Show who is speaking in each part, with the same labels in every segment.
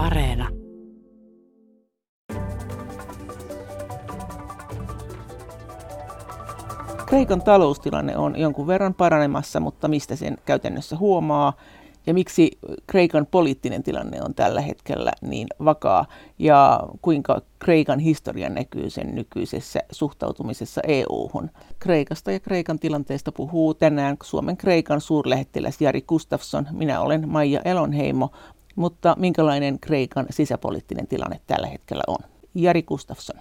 Speaker 1: Areena.
Speaker 2: Kreikan taloustilanne on jonkun verran paranemassa, mutta mistä sen käytännössä huomaa ja miksi Kreikan poliittinen tilanne on tällä hetkellä niin vakaa ja kuinka Kreikan historia näkyy sen nykyisessä suhtautumisessa EU-hun. Kreikasta ja Kreikan tilanteesta puhuu tänään Suomen Kreikan suurlähettiläs Jari Gustafsson. Minä olen Maija Elonheimo, mutta minkälainen Kreikan sisäpoliittinen tilanne tällä hetkellä on? Jari Gustafsson.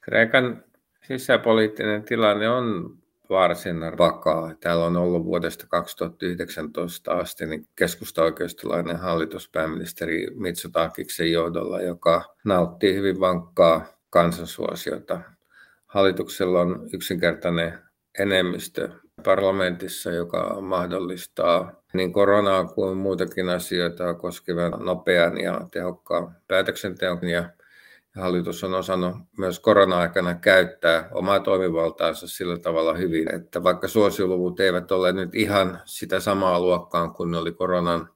Speaker 3: Kreikan sisäpoliittinen tilanne on varsin vakaa. Täällä on ollut vuodesta 2019 asti niin keskusta-oikeistolainen hallitus pääministeri Mitsotakiksen johdolla, joka nauttii hyvin vankkaa kansansuosiota. Hallituksella on yksinkertainen enemmistö parlamentissa, joka mahdollistaa niin koronaa kuin muutakin asioita koskevan nopean ja tehokkaan päätöksenteon. Ja Hallitus on osannut myös korona-aikana käyttää omaa toimivaltaansa sillä tavalla hyvin, että vaikka suosioluvut eivät ole nyt ihan sitä samaa luokkaa kuin ne oli koronan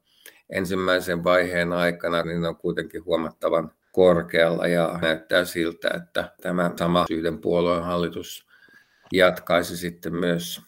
Speaker 3: ensimmäisen vaiheen aikana, niin ne on kuitenkin huomattavan korkealla. Ja näyttää siltä, että tämä sama yhden puolueen hallitus jatkaisi sitten myös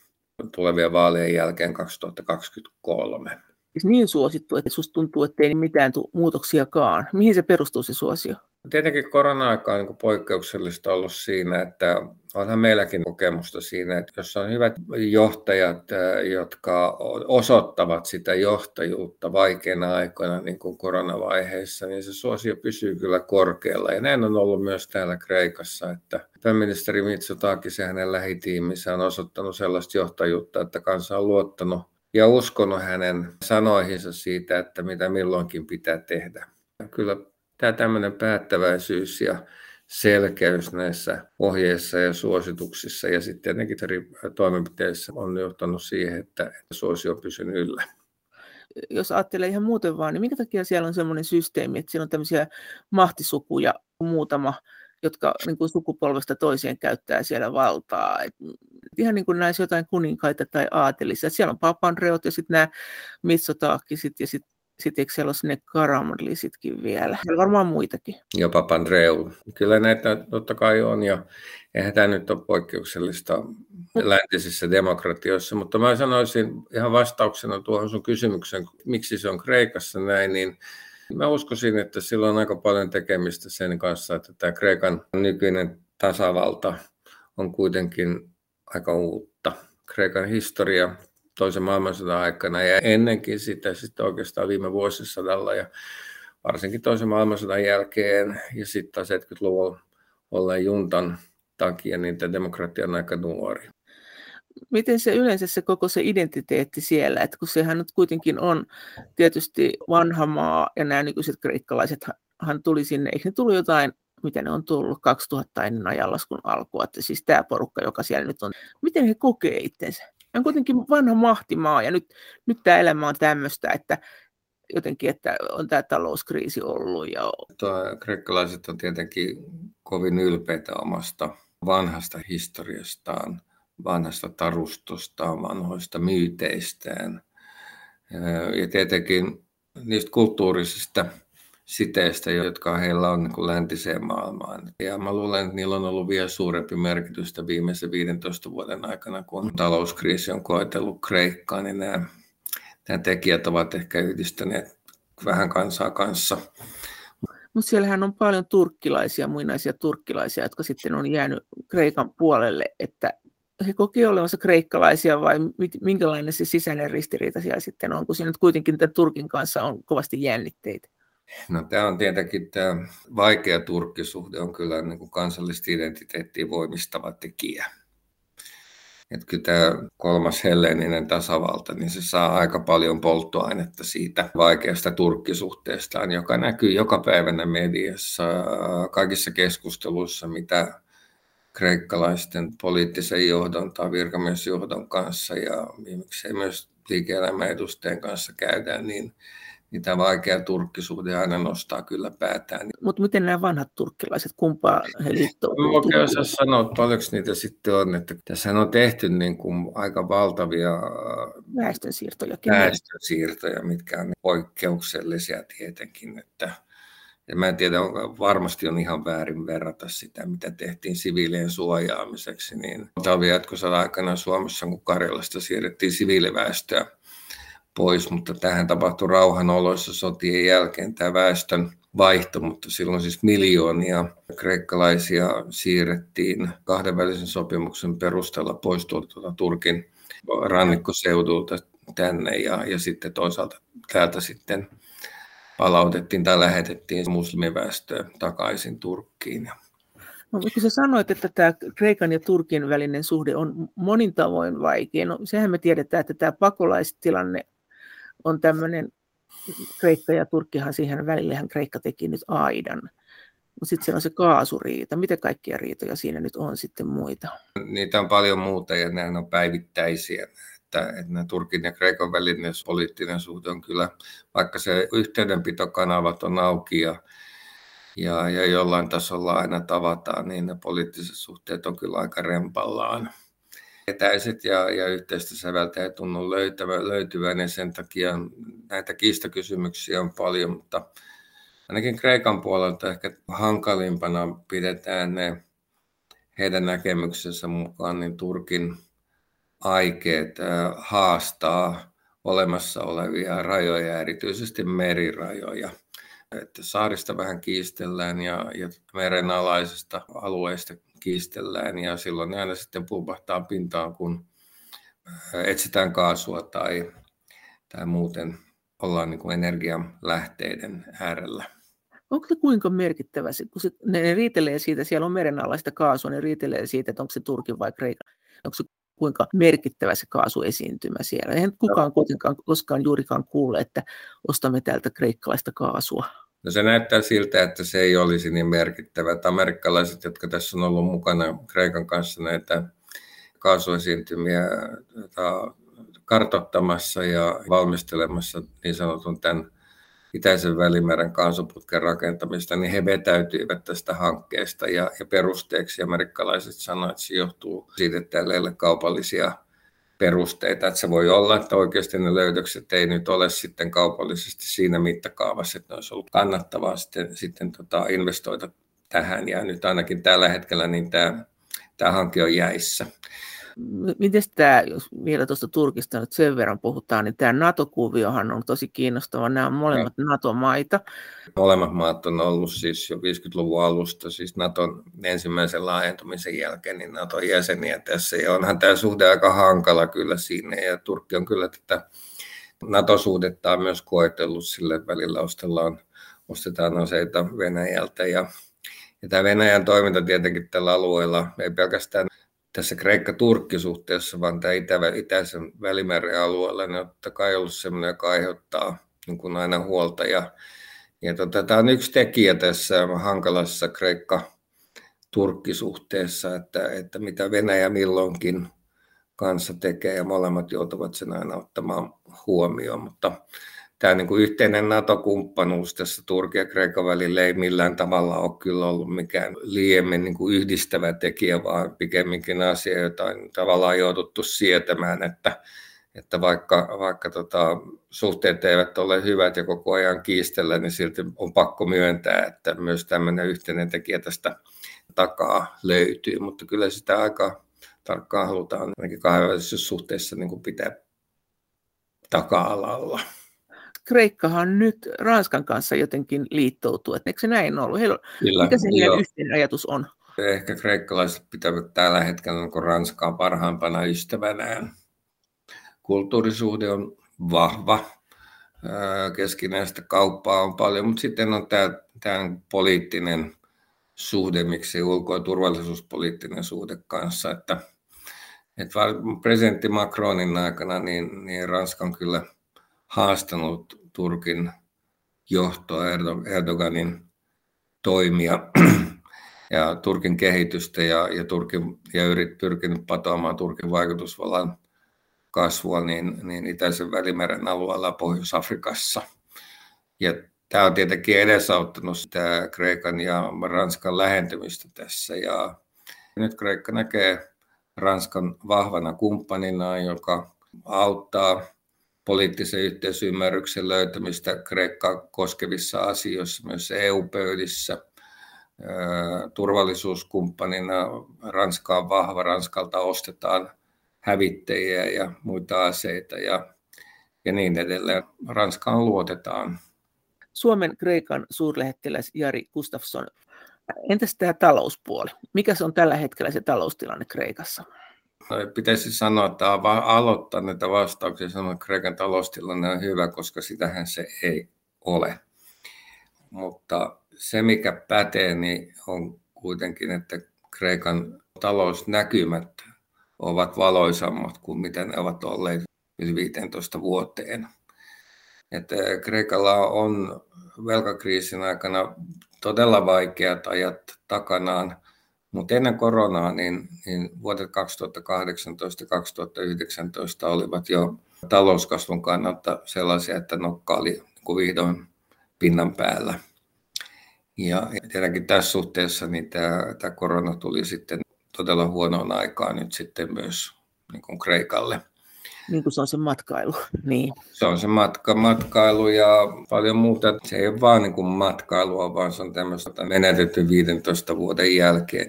Speaker 3: tulevien vaalien jälkeen 2023.
Speaker 2: Niin suosittu, että susta tuntuu, että ei mitään muutoksiakaan. Mihin se perustuu se suosio?
Speaker 3: Tietenkin korona-aika on niin poikkeuksellista ollut siinä, että onhan meilläkin kokemusta siinä, että jos on hyvät johtajat, jotka osoittavat sitä johtajuutta vaikeina aikoina, niin kuin koronavaiheessa, niin se suosio pysyy kyllä korkealla. Ja näin on ollut myös täällä Kreikassa, että pääministeri Mitsotakis ja hänen lähitiiminsä on osoittanut sellaista johtajuutta, että kansa on luottanut ja uskonut hänen sanoihinsa siitä, että mitä milloinkin pitää tehdä. Kyllä tämä tämmöinen päättäväisyys ja selkeys näissä ohjeissa ja suosituksissa ja sitten tietenkin eri toimenpiteissä on johtanut siihen, että suosio on pysynyt yllä.
Speaker 2: Jos ajattelee ihan muuten vaan, niin minkä takia siellä on sellainen systeemi, että siellä on tämmöisiä mahtisukuja muutama, jotka niin kuin sukupolvesta toiseen käyttää siellä valtaa. Et ihan niin kuin näissä jotain kuninkaita tai aatelisia. Siellä on Papandreot ja sitten nämä Mitsotakisit ja sitten sitten eikö siellä ole sinne Karamanlisitkin vielä? Siellä varmaan muitakin.
Speaker 3: Ja Papandreou. Kyllä näitä totta kai on ja eihän tämä nyt ole poikkeuksellista läntisissä demokratioissa, mutta mä sanoisin ihan vastauksena tuohon sun kysymykseen, miksi se on Kreikassa näin, niin mä uskoisin, että sillä on aika paljon tekemistä sen kanssa, että tämä Kreikan nykyinen tasavalta on kuitenkin aika uutta. Kreikan historia toisen maailmansodan aikana ja ennenkin sitä sitten oikeastaan viime vuosisadalla ja varsinkin toisen maailmansodan jälkeen ja sitten taas 70-luvulla olleen juntan takia, niin tämä demokratia on aika nuori.
Speaker 2: Miten se yleensä se koko se identiteetti siellä, että kun sehän nyt kuitenkin on tietysti vanha maa ja nämä nykyiset kreikkalaiset hän tuli sinne, eikö ne tullut jotain, mitä ne on tullut 2000 ennen ajanlaskun alkua, että siis tämä porukka, joka siellä nyt on, miten he kokee itsensä? On kuitenkin vanha mahtimaa ja nyt, nyt tämä elämä on tämmöistä, että jotenkin, että on tämä talouskriisi ollut. Ja...
Speaker 3: Tuo, kreikkalaiset on tietenkin kovin ylpeitä omasta vanhasta historiastaan, vanhasta tarustostaan, vanhoista myyteistään. Ja tietenkin niistä kulttuurisista siteistä, jotka heillä on niin kuin läntiseen maailmaan. Ja mä luulen, että niillä on ollut vielä suurempi merkitystä viimeisen 15 vuoden aikana, kun talouskriisi on koetellut Kreikkaa, niin nämä, nämä tekijät ovat ehkä yhdistäneet vähän kansaa kanssa.
Speaker 2: Mutta siellähän on paljon turkkilaisia, muinaisia turkkilaisia, jotka sitten on jäänyt Kreikan puolelle, että he koki olevansa kreikkalaisia vai minkälainen se sisäinen ristiriita siellä sitten on, kun siinä nyt kuitenkin tämän Turkin kanssa on kovasti jännitteitä.
Speaker 3: No tämä on tietenkin tämä vaikea turkkisuhde on kyllä niin kuin kansallista identiteettiä voimistava tekijä. Että kyllä tämä kolmas helleeninen tasavalta, niin se saa aika paljon polttoainetta siitä vaikeasta turkkisuhteestaan, joka näkyy joka päivänä mediassa, kaikissa keskusteluissa, mitä kreikkalaisten poliittisen johdon tai virkamiesjohdon kanssa ja miksei myös liike-elämän edustajien kanssa käydään, niin niin tämä vaikea turkkisuhde aina nostaa kyllä päätään.
Speaker 2: Mutta miten nämä vanhat turkkilaiset, kumpaa he liittoutuvat?
Speaker 3: Mä osaa sanoa, paljonko niitä sitten on. Että tässä on tehty niin kuin aika valtavia
Speaker 2: väestönsiirtoja,
Speaker 3: väestönsiirtoja, mitkä on poikkeuksellisia tietenkin. Että Ja mä en tiedä, onko, varmasti on ihan väärin verrata sitä, mitä tehtiin siviilien suojaamiseksi. Niin talvijatkosodan aikana Suomessa, kun Karjalasta siirrettiin siviiliväestöä pois, mutta tähän tapahtui rauhan oloissa sotien jälkeen tämä väestön vaihto, mutta silloin siis miljoonia kreikkalaisia siirrettiin kahdenvälisen sopimuksen perusteella pois tuolta Turkin rannikkoseudulta tänne ja, ja sitten toisaalta täältä sitten palautettiin tai lähetettiin muslimiväestöä takaisin Turkkiin.
Speaker 2: No, kun sä sanoit, että tämä Kreikan ja Turkin välinen suhde on monin tavoin vaikea, no sehän me tiedetään, että tämä pakolaistilanne on tämmöinen, Kreikka ja Turkkihan siihen välillehän Kreikka teki nyt aidan. Mutta sitten siellä on se kaasuriita. Miten kaikkia riitoja siinä nyt on sitten muita?
Speaker 3: Niitä on paljon muuta ja nämä on päivittäisiä. Että, että nämä Turkin ja Kreikan välinen poliittinen suhde on kyllä, vaikka se yhteydenpitokanavat on auki ja, ja, ja jollain tasolla aina tavataan, niin ne poliittiset suhteet on kyllä aika rempallaan etäiset ja, ja yhteistä säveltä ei tunnu löytävän, löytyvän ja sen takia näitä kiistakysymyksiä on paljon, mutta ainakin Kreikan puolelta ehkä hankalimpana pidetään ne heidän näkemyksensä mukaan niin Turkin aikeet haastaa olemassa olevia rajoja, erityisesti merirajoja. Että saarista vähän kiistellään ja, ja merenalaisesta alueesta kiistellään ja silloin ne aina sitten pulpahtaa pintaan, kun etsitään kaasua tai, tai muuten ollaan niin kuin energialähteiden äärellä.
Speaker 2: Onko se kuinka merkittävä, se, kun se, ne, ne riitelee siitä, siellä on merenalaista kaasua, ne riitelee siitä, että onko se Turkin vai Kreikan, onko se kuinka merkittävä se kaasuesiintymä siellä. Eihän kukaan kuitenkaan koskaan juurikaan kuule, että ostamme täältä kreikkalaista kaasua.
Speaker 3: No se näyttää siltä, että se ei olisi niin merkittävä. Että amerikkalaiset, jotka tässä on ollut mukana Kreikan kanssa näitä kaasuesiintymiä tota, kartottamassa ja valmistelemassa niin sanotun tämän itäisen välimeren kaasuputken rakentamista, niin he vetäytyivät tästä hankkeesta ja, ja perusteeksi amerikkalaiset sanoivat, että se johtuu siitä, että täällä ei ole kaupallisia perusteita. Että se voi olla, että oikeasti ne löydökset ei nyt ole sitten kaupallisesti siinä mittakaavassa, että ne olisi ollut kannattavaa sitten, sitten tota investoida tähän. Ja nyt ainakin tällä hetkellä niin tämä, tämä hanke on jäissä.
Speaker 2: Miten tämä, jos vielä tuosta Turkista nyt sen verran puhutaan, niin tämä NATO-kuviohan on tosi kiinnostava. Nämä on molemmat no. NATO-maita.
Speaker 3: Molemmat maat on ollut siis jo 50-luvun alusta, siis NATOn ensimmäisen laajentumisen jälkeen, niin NATOn jäseniä tässä. Ja onhan tämä suhde aika hankala kyllä siinä, ja Turkki on kyllä tätä NATO-suhdetta myös koetellut sille välillä ostellaan, ostetaan aseita Venäjältä ja ja tämä Venäjän toiminta tietenkin tällä alueella ei pelkästään tässä Kreikka-Turkki-suhteessa, vaan tämä itä, itäisen välimeren alueella, niin totta kai ollut sellainen, joka aiheuttaa niin kuin aina huolta. Ja, ja tota, tämä on yksi tekijä tässä hankalassa Kreikka-Turkki-suhteessa, että, että mitä Venäjä milloinkin kanssa tekee, ja molemmat joutuvat sen aina ottamaan huomioon. Mutta tämä niin kuin yhteinen NATO-kumppanuus tässä Turkin ja Kreikan välillä ei millään tavalla ole kyllä ollut mikään liiemmin niin kuin yhdistävä tekijä, vaan pikemminkin asia, jota on tavallaan jouduttu sietämään, että, että vaikka, vaikka tota, suhteet eivät ole hyvät ja koko ajan kiistellä, niin silti on pakko myöntää, että myös tämmöinen yhteinen tekijä tästä takaa löytyy, mutta kyllä sitä aika tarkkaan halutaan ainakin kahdenvälisissä suhteissa niin kuin pitää taka-alalla.
Speaker 2: Kreikkahan nyt Ranskan kanssa jotenkin liittoutuu. Eikö se näin ollut? Heillä, Kyllä, mikä se heidän yhteinen ajatus on?
Speaker 3: Ehkä kreikkalaiset pitävät tällä hetkellä kun Ranskaa parhaimpana ystävänään. Kulttuurisuhde on vahva, keskinäistä kauppaa on paljon, mutta sitten on tämä, tämä poliittinen suhde, miksi ulko- ja turvallisuuspoliittinen suhde kanssa, että, että presidentti Macronin aikana niin, niin Ranska on kyllä – haastanut Turkin johtoa Erdoganin toimia ja Turkin kehitystä ja, ja, Turkin, ja yrit, pyrkinyt patoamaan Turkin vaikutusvallan kasvua niin, niin itäisen välimeren alueella ja Pohjois-Afrikassa. Ja tämä on tietenkin edesauttanut sitä Kreikan ja Ranskan lähentymistä tässä. Ja nyt Kreikka näkee Ranskan vahvana kumppanina, joka auttaa poliittisen yhteisymmärryksen löytämistä Kreikkaa koskevissa asioissa, myös EU-pöydissä. Turvallisuuskumppanina Ranska on vahva, Ranskalta ostetaan hävittäjiä ja muita aseita ja, ja niin edelleen. Ranskaan luotetaan.
Speaker 2: Suomen Kreikan suurlähettiläs Jari Gustafsson. Entäs tämä talouspuoli? Mikä se on tällä hetkellä se taloustilanne Kreikassa?
Speaker 3: No, pitäisi sanoa, että aloittaa näitä vastauksia sanoa, että Kreikan taloustilanne on hyvä, koska sitähän se ei ole. Mutta se, mikä pätee, niin on kuitenkin, että Kreikan talousnäkymät ovat valoisammat kuin mitä ne ovat olleet 15 vuoteen. Että Kreikalla on velkakriisin aikana todella vaikeat ajat takanaan, mutta ennen koronaa niin, niin vuodet 2018 ja 2019 olivat jo talouskasvun kannalta sellaisia, että nokka oli niin vihdoin pinnan päällä. Ja tietenkin tässä suhteessa niin tämä, tämä korona tuli sitten todella huonoon aikaan nyt sitten myös niin kuin Kreikalle.
Speaker 2: Niin kuin se on se matkailu. Niin.
Speaker 3: Se on se matka, matkailu ja paljon muuta. Se ei ole vaan niin kuin matkailua, vaan se on tämmöistä menetetty 15 vuoden jälkeen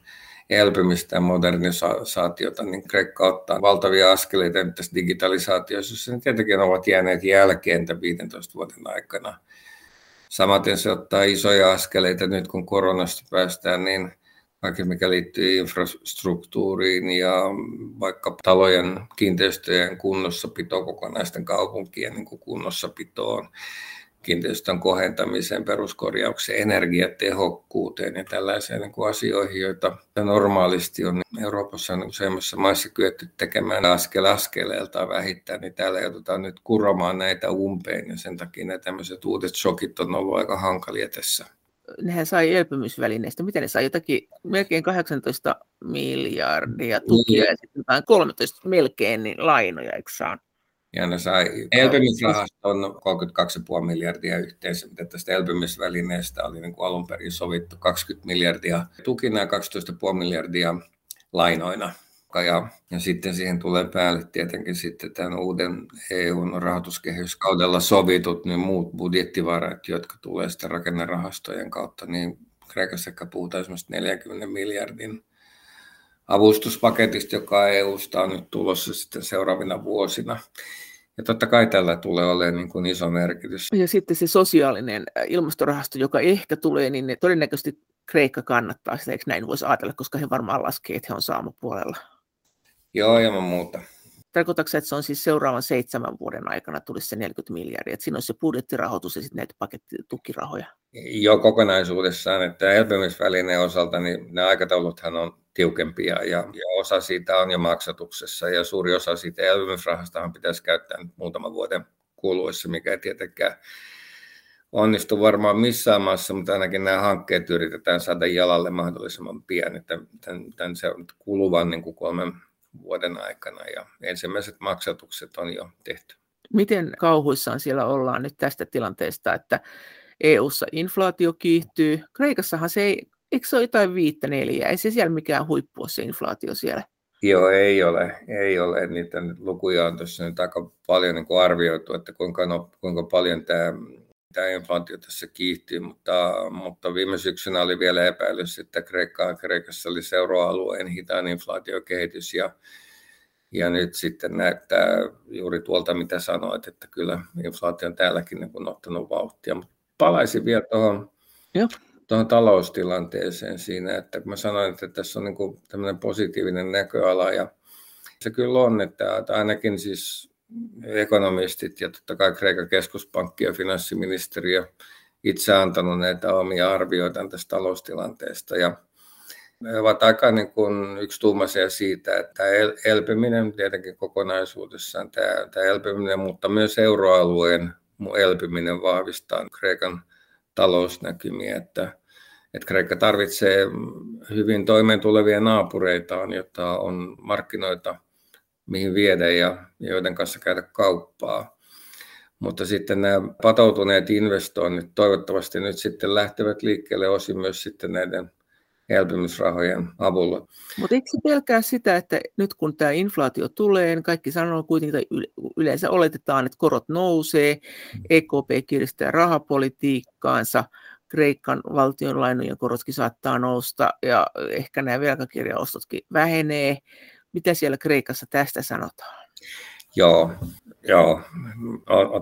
Speaker 3: elpymistä ja modernisaatiota, niin Kreikka ottaa valtavia askeleita tässä digitalisaatiossa, jossa ne tietenkin ovat jääneet jälkeen tämän 15 vuoden aikana. Samaten se ottaa isoja askeleita nyt, kun koronasta päästään, niin kaikki mikä liittyy infrastruktuuriin ja vaikka talojen kiinteistöjen kunnossapito, kokonaisten kaupunkien niin kunnossapitoon, kiinteistön kohentamiseen, peruskorjaukseen, energiatehokkuuteen ja tällaisiin niin kuin asioihin, joita normaalisti on Euroopassa niin useimmissa maissa kyetty tekemään askel askeleelta vähittäin, niin täällä joudutaan nyt kuromaan näitä umpeen ja sen takia nämä tämmöiset uudet shokit on ollut aika hankalia tässä
Speaker 2: nehän sai elpymisvälineistä, miten ne sai jotakin melkein 18 miljardia tukia niin. ja sitten 13 melkein niin lainoja, eikö saa?
Speaker 3: Ja ne sai elpymisrahaston 32,5 miljardia yhteensä, mitä tästä elpymisvälineestä oli niin kuin alun perin sovittu 20 miljardia tukina ja 12,5 miljardia lainoina. Ja, ja sitten siihen tulee päälle tietenkin sitten tämän uuden EUn rahoituskehyskaudella sovitut niin muut budjettivarat, jotka tulee sitten rakennerahastojen kautta, niin Kreikassa puhutaan esimerkiksi 40 miljardin avustuspaketista, joka EUsta on nyt tulossa sitten seuraavina vuosina. Ja totta kai tällä tulee olemaan niin kuin iso merkitys.
Speaker 2: Ja sitten se sosiaalinen ilmastorahasto, joka ehkä tulee, niin ne todennäköisesti Kreikka kannattaa sitä, eikö näin voisi ajatella, koska he varmaan laskee, että he on saamapuolella.
Speaker 3: Joo, ilman muuta.
Speaker 2: Tarkoitatko että se on siis seuraavan seitsemän vuoden aikana tulisi se 40 miljardia, että siinä olisi se budjettirahoitus ja sitten näitä pakettitukirahoja?
Speaker 3: Joo, kokonaisuudessaan, että elpymisvälineen osalta niin ne aikatauluthan on tiukempia ja, ja osa siitä on jo maksatuksessa ja suuri osa siitä elpymisrahastahan pitäisi käyttää nyt muutaman vuoden kuluessa, mikä ei tietenkään onnistu varmaan missään maassa, mutta ainakin nämä hankkeet yritetään saada jalalle mahdollisimman pian, että tämän, tämän se kuluvan niin kuin kolmen vuoden aikana ja ensimmäiset maksatukset on jo tehty.
Speaker 2: Miten kauhuissaan siellä ollaan nyt tästä tilanteesta, että EU-ssa inflaatio kiihtyy. Kreikassahan se ei, eikö se ole jotain viittä neljää? Ei se siellä mikään huippu ole se inflaatio siellä.
Speaker 3: Joo, ei ole. Ei ole. Niitä lukuja on tuossa nyt aika paljon niin kuin arvioitu, että kuinka, no, kuinka paljon tämä, tämä inflaatio tässä kiihtyy, mutta, mutta viime syksynä oli vielä epäilys, että Kreikka, Kreikassa oli seuraavalueen hitaan inflaatiokehitys ja ja nyt sitten näyttää juuri tuolta, mitä sanoit, että kyllä inflaatio on täälläkin niin kuin ottanut vauhtia. Mutta palaisin vielä tuohon, tuohon taloustilanteeseen siinä, että kun mä sanoin, että tässä on niin kuin tämmöinen positiivinen näköala ja se kyllä on, että ainakin siis ekonomistit ja totta kai Kreikan keskuspankki ja finanssiministeriö itse antanut näitä omia arvioita tästä taloustilanteesta. Ja ne ovat aika niin kuin yksituumaisia siitä, että elpyminen tietenkin kokonaisuudessaan, tämä, tämä elpyminen, mutta myös euroalueen elpyminen vahvistaa Kreikan talousnäkymiä, että, että Kreikka tarvitsee hyvin toimeen tulevia naapureitaan, jotta on markkinoita, mihin viedä ja joiden kanssa käydä kauppaa. Mutta sitten nämä patoutuneet investoinnit toivottavasti nyt sitten lähtevät liikkeelle osin myös sitten näiden elpymisrahojen avulla.
Speaker 2: Mutta eikö se pelkää sitä, että nyt kun tämä inflaatio tulee, niin kaikki sanoo kuitenkin, että yleensä oletetaan, että korot nousee, EKP kiristää rahapolitiikkaansa, Kreikan valtionlainojen korotkin saattaa nousta ja ehkä nämä velkakirjaostotkin vähenee. Mitä siellä Kreikassa tästä sanotaan?
Speaker 3: Joo, joo.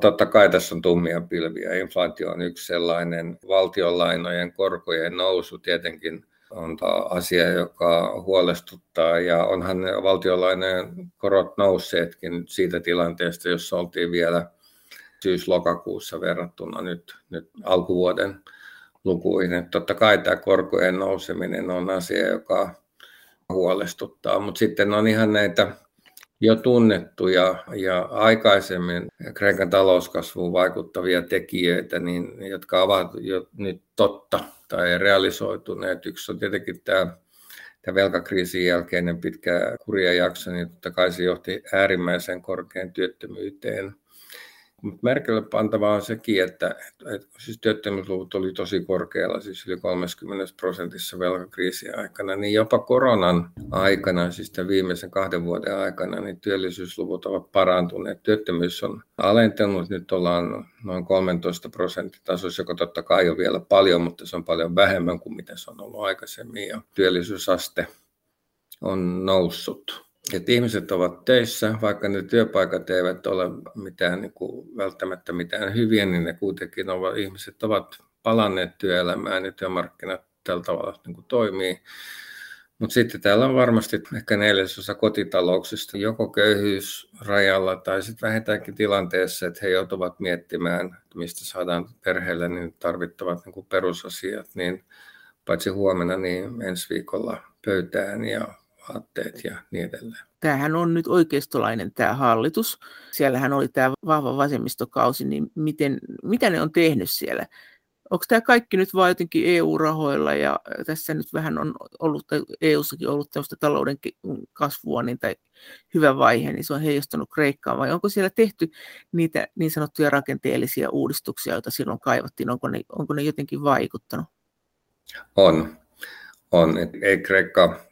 Speaker 3: totta kai tässä on tummia pilviä. Inflaatio on yksi sellainen. Valtionlainojen korkojen nousu tietenkin on asia, joka huolestuttaa. Ja onhan valtionlainojen korot nousseetkin siitä tilanteesta, jossa oltiin vielä syys-lokakuussa verrattuna nyt, nyt alkuvuoden lukuihin. Totta kai tämä korkojen nouseminen on asia, joka huolestuttaa, mutta sitten on ihan näitä jo tunnettuja ja aikaisemmin Kreikan talouskasvuun vaikuttavia tekijöitä, niin, jotka ovat jo nyt totta tai realisoituneet. Yksi on tietenkin tämä, tämä velkakriisin jälkeinen pitkä kurja jakso, niin totta kai se johti äärimmäisen korkean työttömyyteen mutta merkille pantavaa on sekin, että, että siis työttömyysluvut oli tosi korkealla, siis yli 30 prosentissa velkakriisin aikana, niin jopa koronan aikana, siis tämän viimeisen kahden vuoden aikana, niin työllisyysluvut ovat parantuneet. Työttömyys on alentunut, nyt ollaan noin 13 prosentin tasossa, joka totta kai on vielä paljon, mutta se on paljon vähemmän kuin mitä se on ollut aikaisemmin, ja työllisyysaste on noussut että ihmiset ovat töissä, vaikka ne työpaikat eivät ole mitään, niin kuin, välttämättä mitään hyviä, niin ne kuitenkin ovat, ihmiset ovat palanneet työelämään ja työmarkkinat tällä tavalla niin kuin toimii. Mutta sitten täällä on varmasti ehkä neljäsosa kotitalouksista joko köyhyysrajalla tai sitten vähintäänkin tilanteessa, että he joutuvat miettimään, mistä saadaan perheelle niin tarvittavat niin kuin perusasiat, niin paitsi huomenna, niin ensi viikolla pöytään ja vaatteet ja niin edelleen.
Speaker 2: Tämähän on nyt oikeistolainen tämä hallitus. Siellähän oli tämä vahva vasemmistokausi, niin miten, mitä ne on tehnyt siellä? Onko tämä kaikki nyt vain jotenkin EU-rahoilla ja tässä nyt vähän on ollut, EU-sakin ollut tämmöistä talouden kasvua niin, tai hyvä vaihe, niin se on heijastunut Kreikkaan, vai onko siellä tehty niitä niin sanottuja rakenteellisia uudistuksia, joita silloin kaivattiin, onko ne, onko ne jotenkin vaikuttanut?
Speaker 3: On, on. Ei Kreikka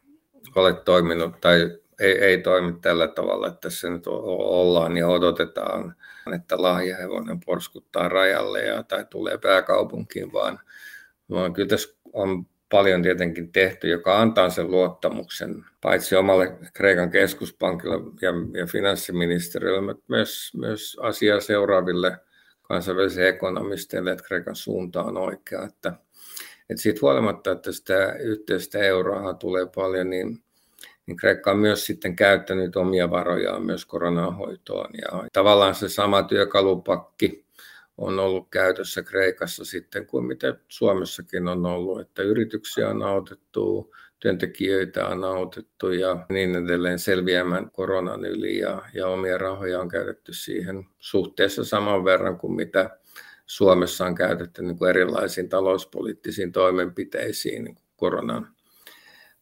Speaker 3: ole toiminut tai ei, ei toimi tällä tavalla, että tässä nyt ollaan ja odotetaan, että lahjahevonen porskuttaa rajalle ja, tai tulee pääkaupunkiin, vaan, vaan kyllä tässä on paljon tietenkin tehty, joka antaa sen luottamuksen paitsi omalle Kreikan keskuspankille ja, ja finanssiministeriölle, mutta myös, myös asiaa seuraaville kansainvälisille ekonomisteille, että Kreikan suunta on oikea. Että et siitä huolimatta, että sitä yhteistä euroa tulee paljon, niin, niin Kreikka on myös sitten käyttänyt omia varojaan myös koronahoitoon. Ja tavallaan se sama työkalupakki on ollut käytössä Kreikassa sitten kuin mitä Suomessakin on ollut, että yrityksiä on autettu, työntekijöitä on autettu ja niin edelleen selviämään koronan yli ja, ja omia rahoja on käytetty siihen suhteessa saman verran kuin mitä Suomessa on käytetty niin kuin erilaisiin talouspoliittisiin toimenpiteisiin niin kuin koronan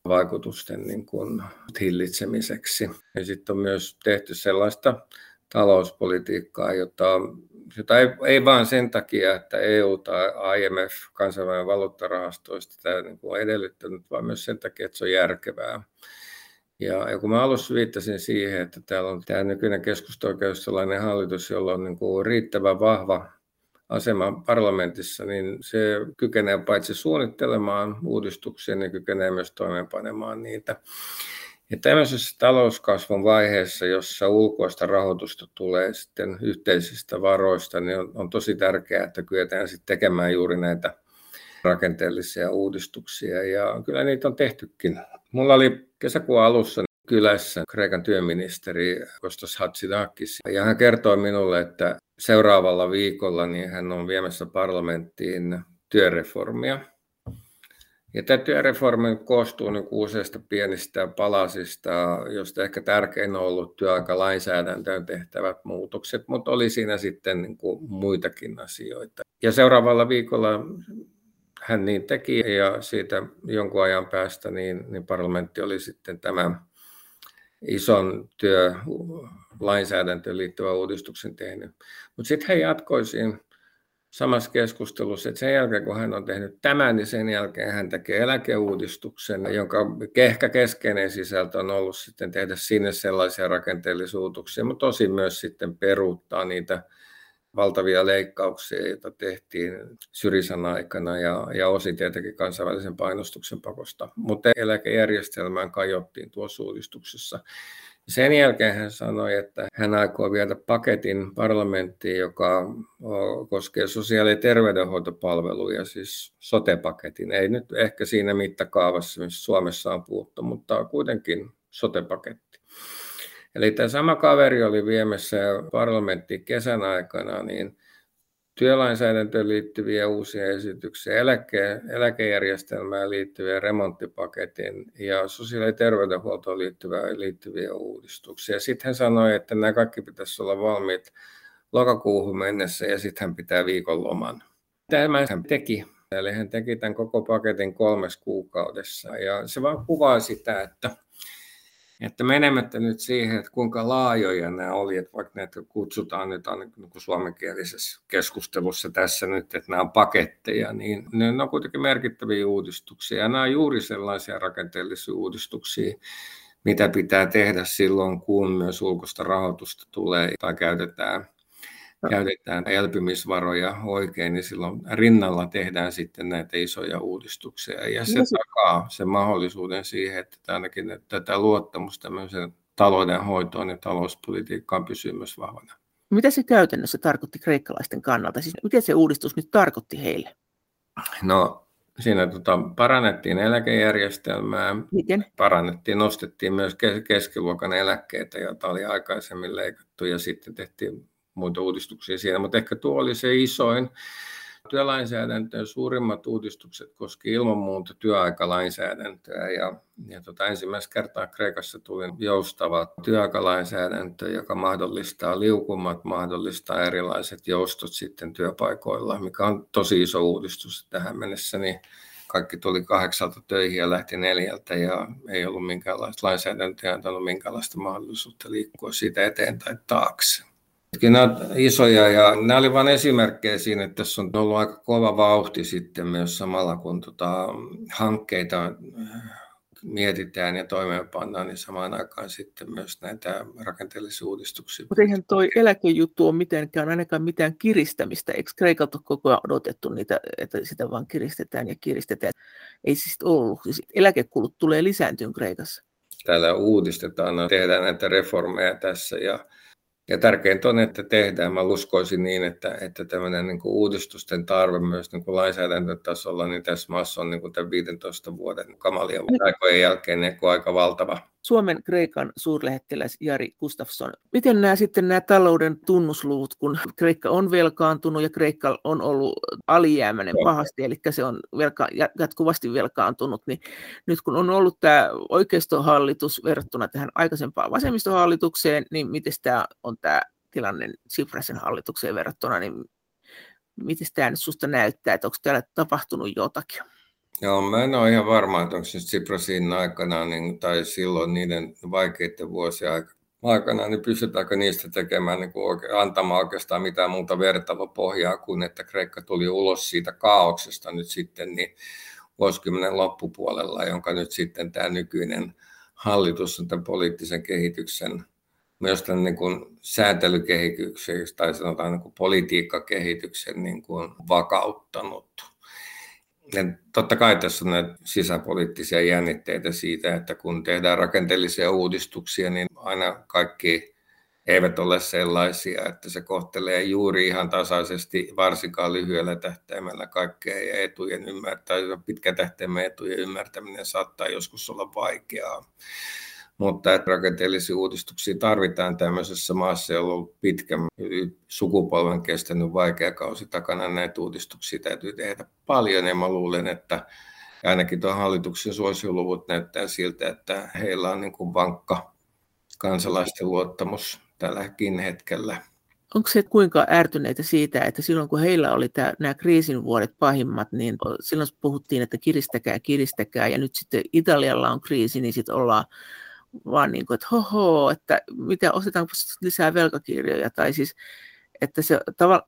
Speaker 3: vaikutusten niin kuin hillitsemiseksi. Ja sitten on myös tehty sellaista talouspolitiikkaa, jota, jota ei, ei vain sen takia, että EU tai IMF, kansainvälinen valuuttarahasto, olisi tätä niin kuin edellyttänyt, vaan myös sen takia, että se on järkevää. Ja, ja kun mä alussa viittasin siihen, että täällä on tämä nykyinen keskustoikeustalainen hallitus, jolla on niin kuin riittävän vahva asema parlamentissa, niin se kykenee paitsi suunnittelemaan uudistuksia, niin kykenee myös toimeenpanemaan niitä. Ja tämmöisessä talouskasvun vaiheessa, jossa ulkoista rahoitusta tulee sitten yhteisistä varoista, niin on, on tosi tärkeää, että kyetään sitten tekemään juuri näitä rakenteellisia uudistuksia. Ja kyllä niitä on tehtykin. Mulla oli kesäkuun alussa kylässä Kreikan työministeri Kostas Hatsidakis. Ja hän kertoi minulle, että seuraavalla viikolla niin hän on viemässä parlamenttiin työreformia. Ja tämä työreformi koostuu niin useista pienistä palasista, joista ehkä tärkein on ollut työaikalainsäädäntöön tehtävät muutokset, mutta oli siinä sitten niin kuin muitakin asioita. Ja seuraavalla viikolla hän niin teki ja siitä jonkun ajan päästä niin, niin parlamentti oli sitten tämä ison työlainsäädäntöön liittyvän uudistuksen tehnyt. Mutta sitten hän jatkoi siinä samassa keskustelussa, että sen jälkeen kun hän on tehnyt tämän, niin sen jälkeen hän tekee eläkeuudistuksen, jonka ehkä keskeinen sisältö on ollut sitten tehdä sinne sellaisia rakenteellisuutuksia, mutta tosi myös sitten peruuttaa niitä valtavia leikkauksia, joita tehtiin Syrisan aikana ja, ja osin tietenkin kansainvälisen painostuksen pakosta. Mutta eläkejärjestelmään kajottiin tuossa uudistuksessa. Sen jälkeen hän sanoi, että hän aikoo viedä paketin parlamenttiin, joka koskee sosiaali- ja terveydenhoitopalveluja, siis sote-paketin. Ei nyt ehkä siinä mittakaavassa, missä Suomessa on puhuttu, mutta kuitenkin sote-paketti. Eli tämä sama kaveri oli viemässä parlamenttiin kesän aikana, niin työlainsäädäntöön liittyviä uusia esityksiä, eläke, eläkejärjestelmään liittyviä remonttipaketin ja sosiaali- ja terveydenhuoltoon liittyviä, liittyviä uudistuksia. Sitten hän sanoi, että nämä kaikki pitäisi olla valmiit lokakuuhun mennessä ja sitten hän pitää viikon loman. Tämä hän teki. Eli hän teki tämän koko paketin kolmes kuukaudessa ja se vaan kuvaa sitä, että että menemättä nyt siihen, että kuinka laajoja nämä oli, että vaikka näitä kutsutaan nyt niin kuin suomenkielisessä keskustelussa tässä nyt, että nämä on paketteja, niin ne on kuitenkin merkittäviä uudistuksia. Ja nämä on juuri sellaisia rakenteellisia uudistuksia, mitä pitää tehdä silloin, kun myös ulkoista rahoitusta tulee tai käytetään käytetään elpymisvaroja oikein, niin silloin rinnalla tehdään sitten näitä isoja uudistuksia. Ja se takaa sen mahdollisuuden siihen, että ainakin tätä luottamusta tämmöisen talouden hoitoon ja talouspolitiikkaan pysyy myös vahvana.
Speaker 2: Mitä se käytännössä tarkoitti kreikkalaisten kannalta? Siis miten se uudistus nyt tarkoitti heille?
Speaker 3: No siinä tota, parannettiin eläkejärjestelmää,
Speaker 2: Miten?
Speaker 3: parannettiin, nostettiin myös keskiluokan eläkkeitä, joita oli aikaisemmin leikattu ja sitten tehtiin muita uudistuksia siinä, mutta ehkä tuo oli se isoin. Työlainsäädäntöön suurimmat uudistukset koski ilman muuta työaikalainsäädäntöä ja, ja tota, ensimmäistä kertaa Kreikassa tuli joustava työaikalainsäädäntö, joka mahdollistaa liukumat, mahdollistaa erilaiset joustot sitten työpaikoilla, mikä on tosi iso uudistus tähän mennessä, niin kaikki tuli kahdeksalta töihin ja lähti neljältä ja ei ollut minkäänlaista lainsäädäntöä, antanut minkäänlaista mahdollisuutta liikkua siitä eteen tai taakse. Nämä isoja ja nämä olivat vain esimerkkejä siinä, että tässä on ollut aika kova vauhti sitten myös samalla kun tota, hankkeita mietitään ja toimeenpannaan, niin samaan aikaan sitten myös näitä rakenteellisia uudistuksia.
Speaker 2: Mutta eihän toi eläkejuttu ole mitenkään ainakaan mitään kiristämistä. Eikö Kreikalta koko ajan odotettu niitä, että sitä vaan kiristetään ja kiristetään? Ei siis ollut. Siis eläkekulut tulee lisääntyyn Kreikassa.
Speaker 3: Täällä uudistetaan, tehdään näitä reformeja tässä ja ja tärkeintä on, että tehdään. Mä uskoisin niin, että, että tämmöinen niin kuin uudistusten tarve myös niin kuin lainsäädäntötasolla, niin tässä maassa on niin kuin tämän 15 vuoden kamalien aikojen jälkeen niin kuin aika valtava
Speaker 2: Suomen Kreikan suurlähettiläs Jari Gustafsson. Miten nämä sitten nämä talouden tunnusluvut, kun Kreikka on velkaantunut ja Kreikka on ollut alijäämäinen pahasti, eli se on velka, jatkuvasti velkaantunut, niin nyt kun on ollut tämä oikeistohallitus verrattuna tähän aikaisempaan vasemmistohallitukseen, niin miten tämä on tämä tilanne Tsiprasen hallitukseen verrattuna, niin miten tämä nyt susta näyttää, että onko täällä tapahtunut jotakin?
Speaker 3: Joo, mä en ole ihan varma, että onko se Tsiprasin aikana niin, tai silloin niiden vaikeiden vuosien aikana, niin pystytäänkö niistä tekemään, niin kuin antamaan oikeastaan mitään muuta vertailupohjaa kuin, että Kreikka tuli ulos siitä kaauksesta nyt sitten niin vuosikymmenen loppupuolella, jonka nyt sitten tämä nykyinen hallitus on tämän poliittisen kehityksen, myös tämän niin kuin sääntelykehityksen tai sanotaan niin kuin politiikkakehityksen niin kuin vakauttanut ja totta kai tässä on näitä sisäpoliittisia jännitteitä siitä, että kun tehdään rakenteellisia uudistuksia, niin aina kaikki eivät ole sellaisia, että se kohtelee juuri ihan tasaisesti, varsinkaan lyhyellä tähtäimellä kaikkea etujen ymmärtää, pitkä tähtäimen etujen ymmärtäminen saattaa joskus olla vaikeaa mutta että rakenteellisia uudistuksia tarvitaan tämmöisessä maassa, jolla on ollut pitkän sukupolven kestänyt vaikea kausi takana. Näitä uudistuksia täytyy tehdä paljon ja mä luulen, että ainakin tuon hallituksen suosioluvut näyttää siltä, että heillä on niin kuin vankka kansalaisten luottamus tälläkin hetkellä.
Speaker 2: Onko se kuinka ärtyneitä siitä, että silloin kun heillä oli tämä, nämä kriisin vuodet pahimmat, niin silloin puhuttiin, että kiristäkää, kiristäkää, ja nyt sitten Italialla on kriisi, niin sitten ollaan vaan niin kuin, että hoho, että mitä ostetaanko lisää velkakirjoja, tai siis että se,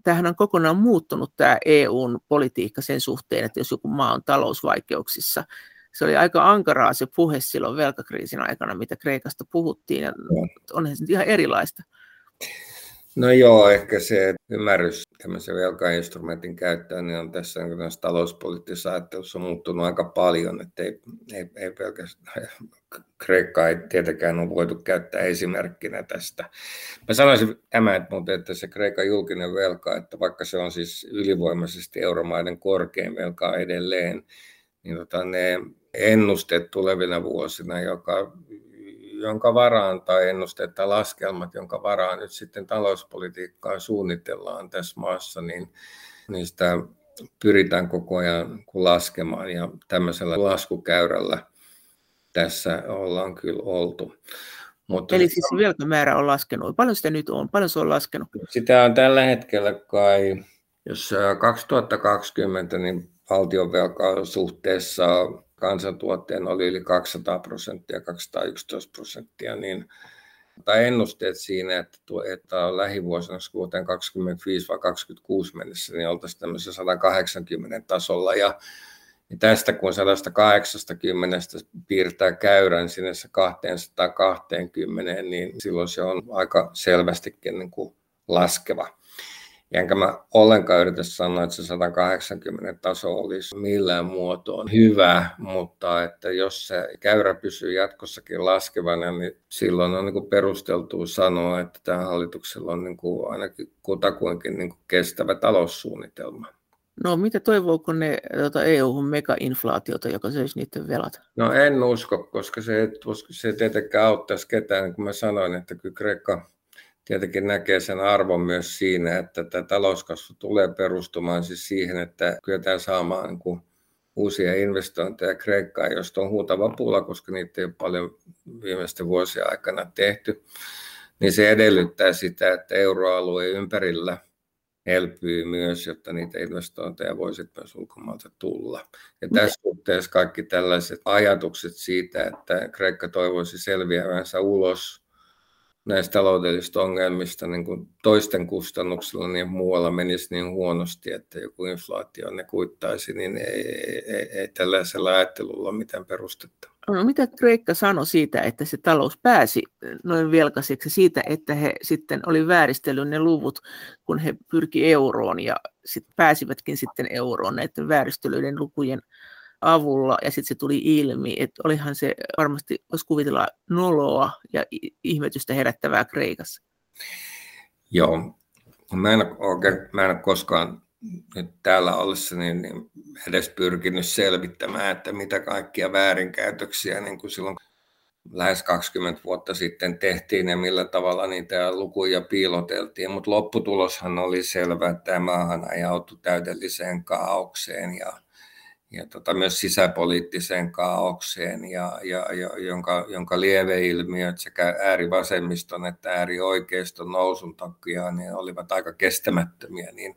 Speaker 2: tämähän on kokonaan muuttunut tämä EUn politiikka sen suhteen, että jos joku maa on talousvaikeuksissa, se oli aika ankaraa se puhe silloin velkakriisin aikana, mitä Kreikasta puhuttiin, ja onhan se ihan erilaista.
Speaker 3: No joo, ehkä se ymmärrys tämmöisen velkainstrumentin käyttöön niin on tässä niin talouspoliittisessa ajattelussa muuttunut aika paljon, että ei, ei, ei pelkästään Kreikkaa ei tietenkään ole voitu käyttää esimerkkinä tästä. Mä sanoisin tämä, että, mutta, että se Kreikan julkinen velka, että vaikka se on siis ylivoimaisesti euromaiden korkein velka edelleen, niin tota, ne ennusteet tulevina vuosina, joka jonka varaan tai ennusteet tai laskelmat, jonka varaan nyt sitten talouspolitiikkaa suunnitellaan tässä maassa, niin niistä pyritään koko ajan laskemaan ja tämmöisellä laskukäyrällä tässä ollaan kyllä oltu.
Speaker 2: Mutta Eli siis velkamäärä on laskenut. Paljon sitä nyt on? Paljon se on laskenut?
Speaker 3: Sitä on tällä hetkellä kai, jos 2020 niin valtionvelka suhteessa kansantuotteen oli yli 200 prosenttia, 211 prosenttia, niin tai ennusteet siinä, että, että on lähivuosina vuoteen 25 vai 26 mennessä, niin oltaisiin tämmöisessä 180 tasolla. Ja, ja tästä kun 180 piirtää käyrän sinne 220, niin silloin se on aika selvästikin niin kuin laskeva. Enkä mä ollenkaan yritä sanoa, että se 180 taso olisi millään muotoon hyvä, mutta että jos se käyrä pysyy jatkossakin laskevana, niin silloin on niin perusteltua sanoa, että tämä hallituksella on niin kuin ainakin kutakuinkin niin kuin kestävä taloussuunnitelma.
Speaker 2: No mitä toivooko ne tuota EU-hun mega-inflaatiota, joka söisi niiden velat?
Speaker 3: No en usko, koska se, se ei tietenkään auttaisi ketään, niin kuin mä sanoin, että kyllä Kreikka tietenkin näkee sen arvon myös siinä, että tämä talouskasvu tulee perustumaan siis siihen, että kyetään saamaan niin kuin uusia investointeja Kreikkaan, josta on huutava pula, koska niitä ei ole paljon viimeisten vuosien aikana tehty, niin se edellyttää sitä, että euroalueen ympärillä elpyy myös, jotta niitä investointeja voisi myös ulkomailta tulla. Ja tässä suhteessa kaikki tällaiset ajatukset siitä, että Kreikka toivoisi selviävänsä ulos näistä taloudellisista ongelmista niin kuin toisten kustannuksella niin muualla menisi niin huonosti, että joku inflaatio ne kuittaisi, niin ei, ei, ei tällaisella ajattelulla ole mitään perustetta.
Speaker 2: No, mitä Kreikka sanoi siitä, että se talous pääsi noin velkaiseksi, siitä, että he sitten oli vääristellyt ne luvut, kun he pyrki euroon ja sit pääsivätkin sitten euroon näiden vääristelyiden lukujen avulla ja sitten se tuli ilmi, että olihan se varmasti, voisi kuvitella noloa ja ihmetystä herättävää Kreikassa.
Speaker 3: Joo, mä en, oikein, mä en ole koskaan nyt täällä ollessa niin, niin edes pyrkinyt selvittämään, että mitä kaikkia väärinkäytöksiä niin kuin silloin lähes 20 vuotta sitten tehtiin ja millä tavalla niitä lukuja piiloteltiin, mutta lopputuloshan oli selvä, että tämä maahan ajautui täydelliseen kaaukseen ja ja tota, myös sisäpoliittiseen kaaukseen, ja, ja, ja, jonka, jonka lieveilmiöt sekä äärivasemmiston että äärioikeiston nousun takia niin olivat aika kestämättömiä, niin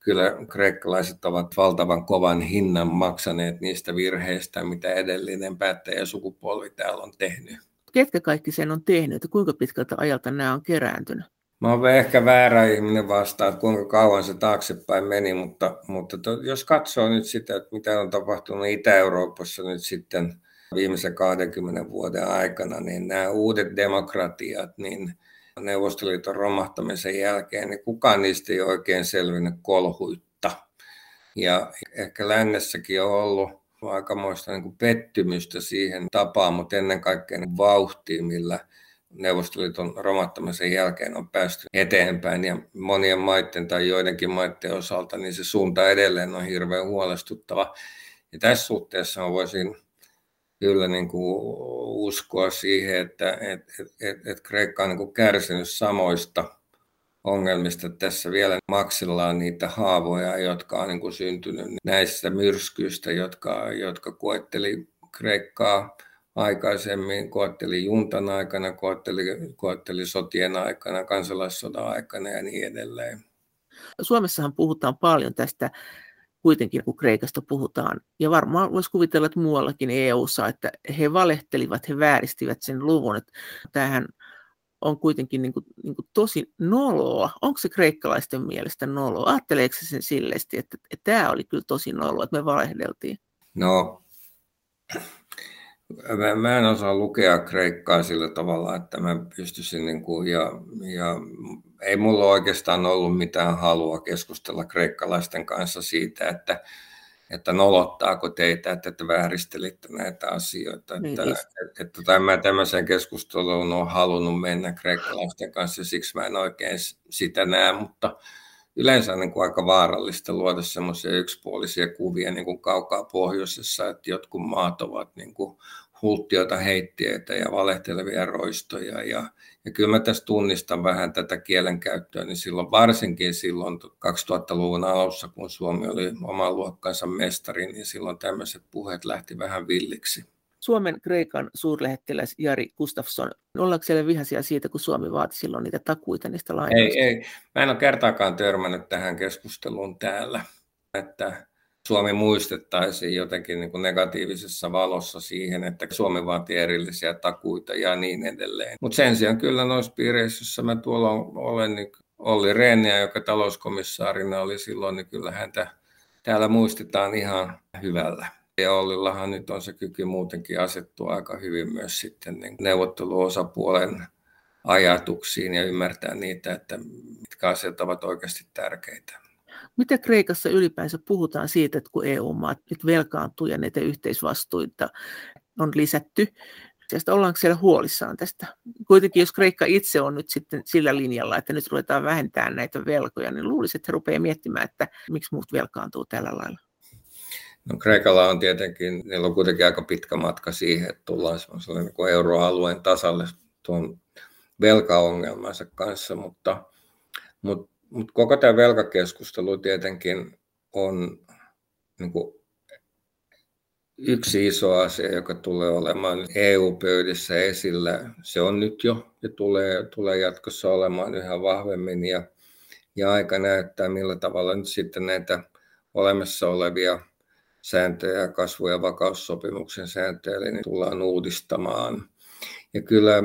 Speaker 3: kyllä kreikkalaiset ovat valtavan kovan hinnan maksaneet niistä virheistä, mitä edellinen päättäjäsukupolvi täällä on tehnyt.
Speaker 2: Ketkä kaikki sen on tehnyt ja kuinka pitkältä ajalta nämä on kerääntynyt?
Speaker 3: Mä olen ehkä väärä ihminen vastaan, kuinka kauan se taaksepäin meni, mutta, mutta to, jos katsoo nyt sitä, että mitä on tapahtunut Itä-Euroopassa nyt sitten viimeisen 20 vuoden aikana, niin nämä uudet demokratiat, niin Neuvostoliiton romahtamisen jälkeen, niin kukaan niistä ei oikein selvinnyt kolhuitta. Ja ehkä lännessäkin on ollut aikamoista niin kuin pettymystä siihen tapaan, mutta ennen kaikkea niin vauhtiin, millä Neuvostoliiton romahtamisen jälkeen on päästy eteenpäin ja monien maiden tai joidenkin maiden osalta niin se suunta edelleen on hirveän huolestuttava. Ja tässä suhteessa voisin kyllä niin kuin uskoa siihen, että et, et, et, et Kreikka on niin kuin kärsinyt samoista ongelmista. Tässä vielä maksellaan niitä haavoja, jotka on niin kuin syntynyt näistä myrskyistä, jotka, jotka koetteli Kreikkaa aikaisemmin, koetteli juntan aikana, koetteli, koetteli sotien aikana, kansalaissodan aikana ja niin edelleen.
Speaker 2: Suomessahan puhutaan paljon tästä kuitenkin, kun Kreikasta puhutaan. Ja varmaan voisi kuvitella, että muuallakin EU-ssa, että he valehtelivat, he vääristivät sen luvun. Että tämähän on kuitenkin niin kuin, niin kuin tosi noloa. Onko se kreikkalaisten mielestä noloa? Ajatteleeko se sen silleesti, että, että, tämä oli kyllä tosi noloa, että me valehdeltiin?
Speaker 3: No, mä, mä en osaa lukea kreikkaa sillä tavalla, että mä pystyisin, niin kuin, ja, ja ei mulla oikeastaan ollut mitään halua keskustella kreikkalaisten kanssa siitä, että että nolottaako teitä, että te vääristelitte näitä asioita. Niin, että, että, että, tai mä tämmöiseen keskusteluun olen halunnut mennä kreikkalaisten kanssa, siksi mä en oikein sitä näe, mutta yleensä on niin kuin aika vaarallista luoda semmoisia yksipuolisia kuvia niin kuin kaukaa pohjoisessa, että jotkut maat ovat niin kuin hulttioita heittiöitä ja valehtelevia roistoja. Ja, ja kyllä mä tässä tunnistan vähän tätä kielenkäyttöä, niin silloin varsinkin silloin 2000-luvun alussa, kun Suomi oli oman luokkansa mestari, niin silloin tämmöiset puheet lähti vähän villiksi.
Speaker 2: Suomen Kreikan suurlähettiläs Jari Gustafsson, ollaanko siellä vihaisia siitä, kun Suomi vaati silloin niitä takuita niistä lainoista?
Speaker 3: Ei, ei. Mä en ole kertaakaan törmännyt tähän keskusteluun täällä. Että Suomi muistettaisiin jotenkin niin kuin negatiivisessa valossa siihen, että Suomi vaatii erillisiä takuita ja niin edelleen. Mutta sen sijaan kyllä noissa piireissä, joissa mä tuolla olen, niin Olli Rehniä, joka talouskomissaarina oli silloin, niin kyllä häntä täällä muistetaan ihan hyvällä. Ja Ollillahan nyt on se kyky muutenkin asettua aika hyvin myös sitten niin neuvotteluosapuolen ajatuksiin ja ymmärtää niitä, että mitkä asiat ovat oikeasti tärkeitä.
Speaker 2: Mitä Kreikassa ylipäänsä puhutaan siitä, että kun EU-maat nyt velkaantuu ja näitä yhteisvastuita on lisätty, Tästä ollaanko siellä huolissaan tästä? Kuitenkin jos Kreikka itse on nyt sitten sillä linjalla, että nyt ruvetaan vähentämään näitä velkoja, niin luulisin, että he rupeaa miettimään, että miksi muut velkaantuu tällä lailla.
Speaker 3: No Kreikalla on tietenkin, niillä on kuitenkin aika pitkä matka siihen, että tullaan niin kuin euroalueen tasalle tuon velkaongelmansa kanssa, mutta, mutta mutta koko tämä velkakeskustelu tietenkin on niin kuin yksi iso asia, joka tulee olemaan EU-pöydissä esillä. Se on nyt jo ja tulee, tulee jatkossa olemaan yhä vahvemmin ja, ja aika näyttää, millä tavalla nyt sitten näitä olemassa olevia sääntöjä, kasvu- ja vakaussopimuksen sääntöjä, niin tullaan uudistamaan. Ja kyllä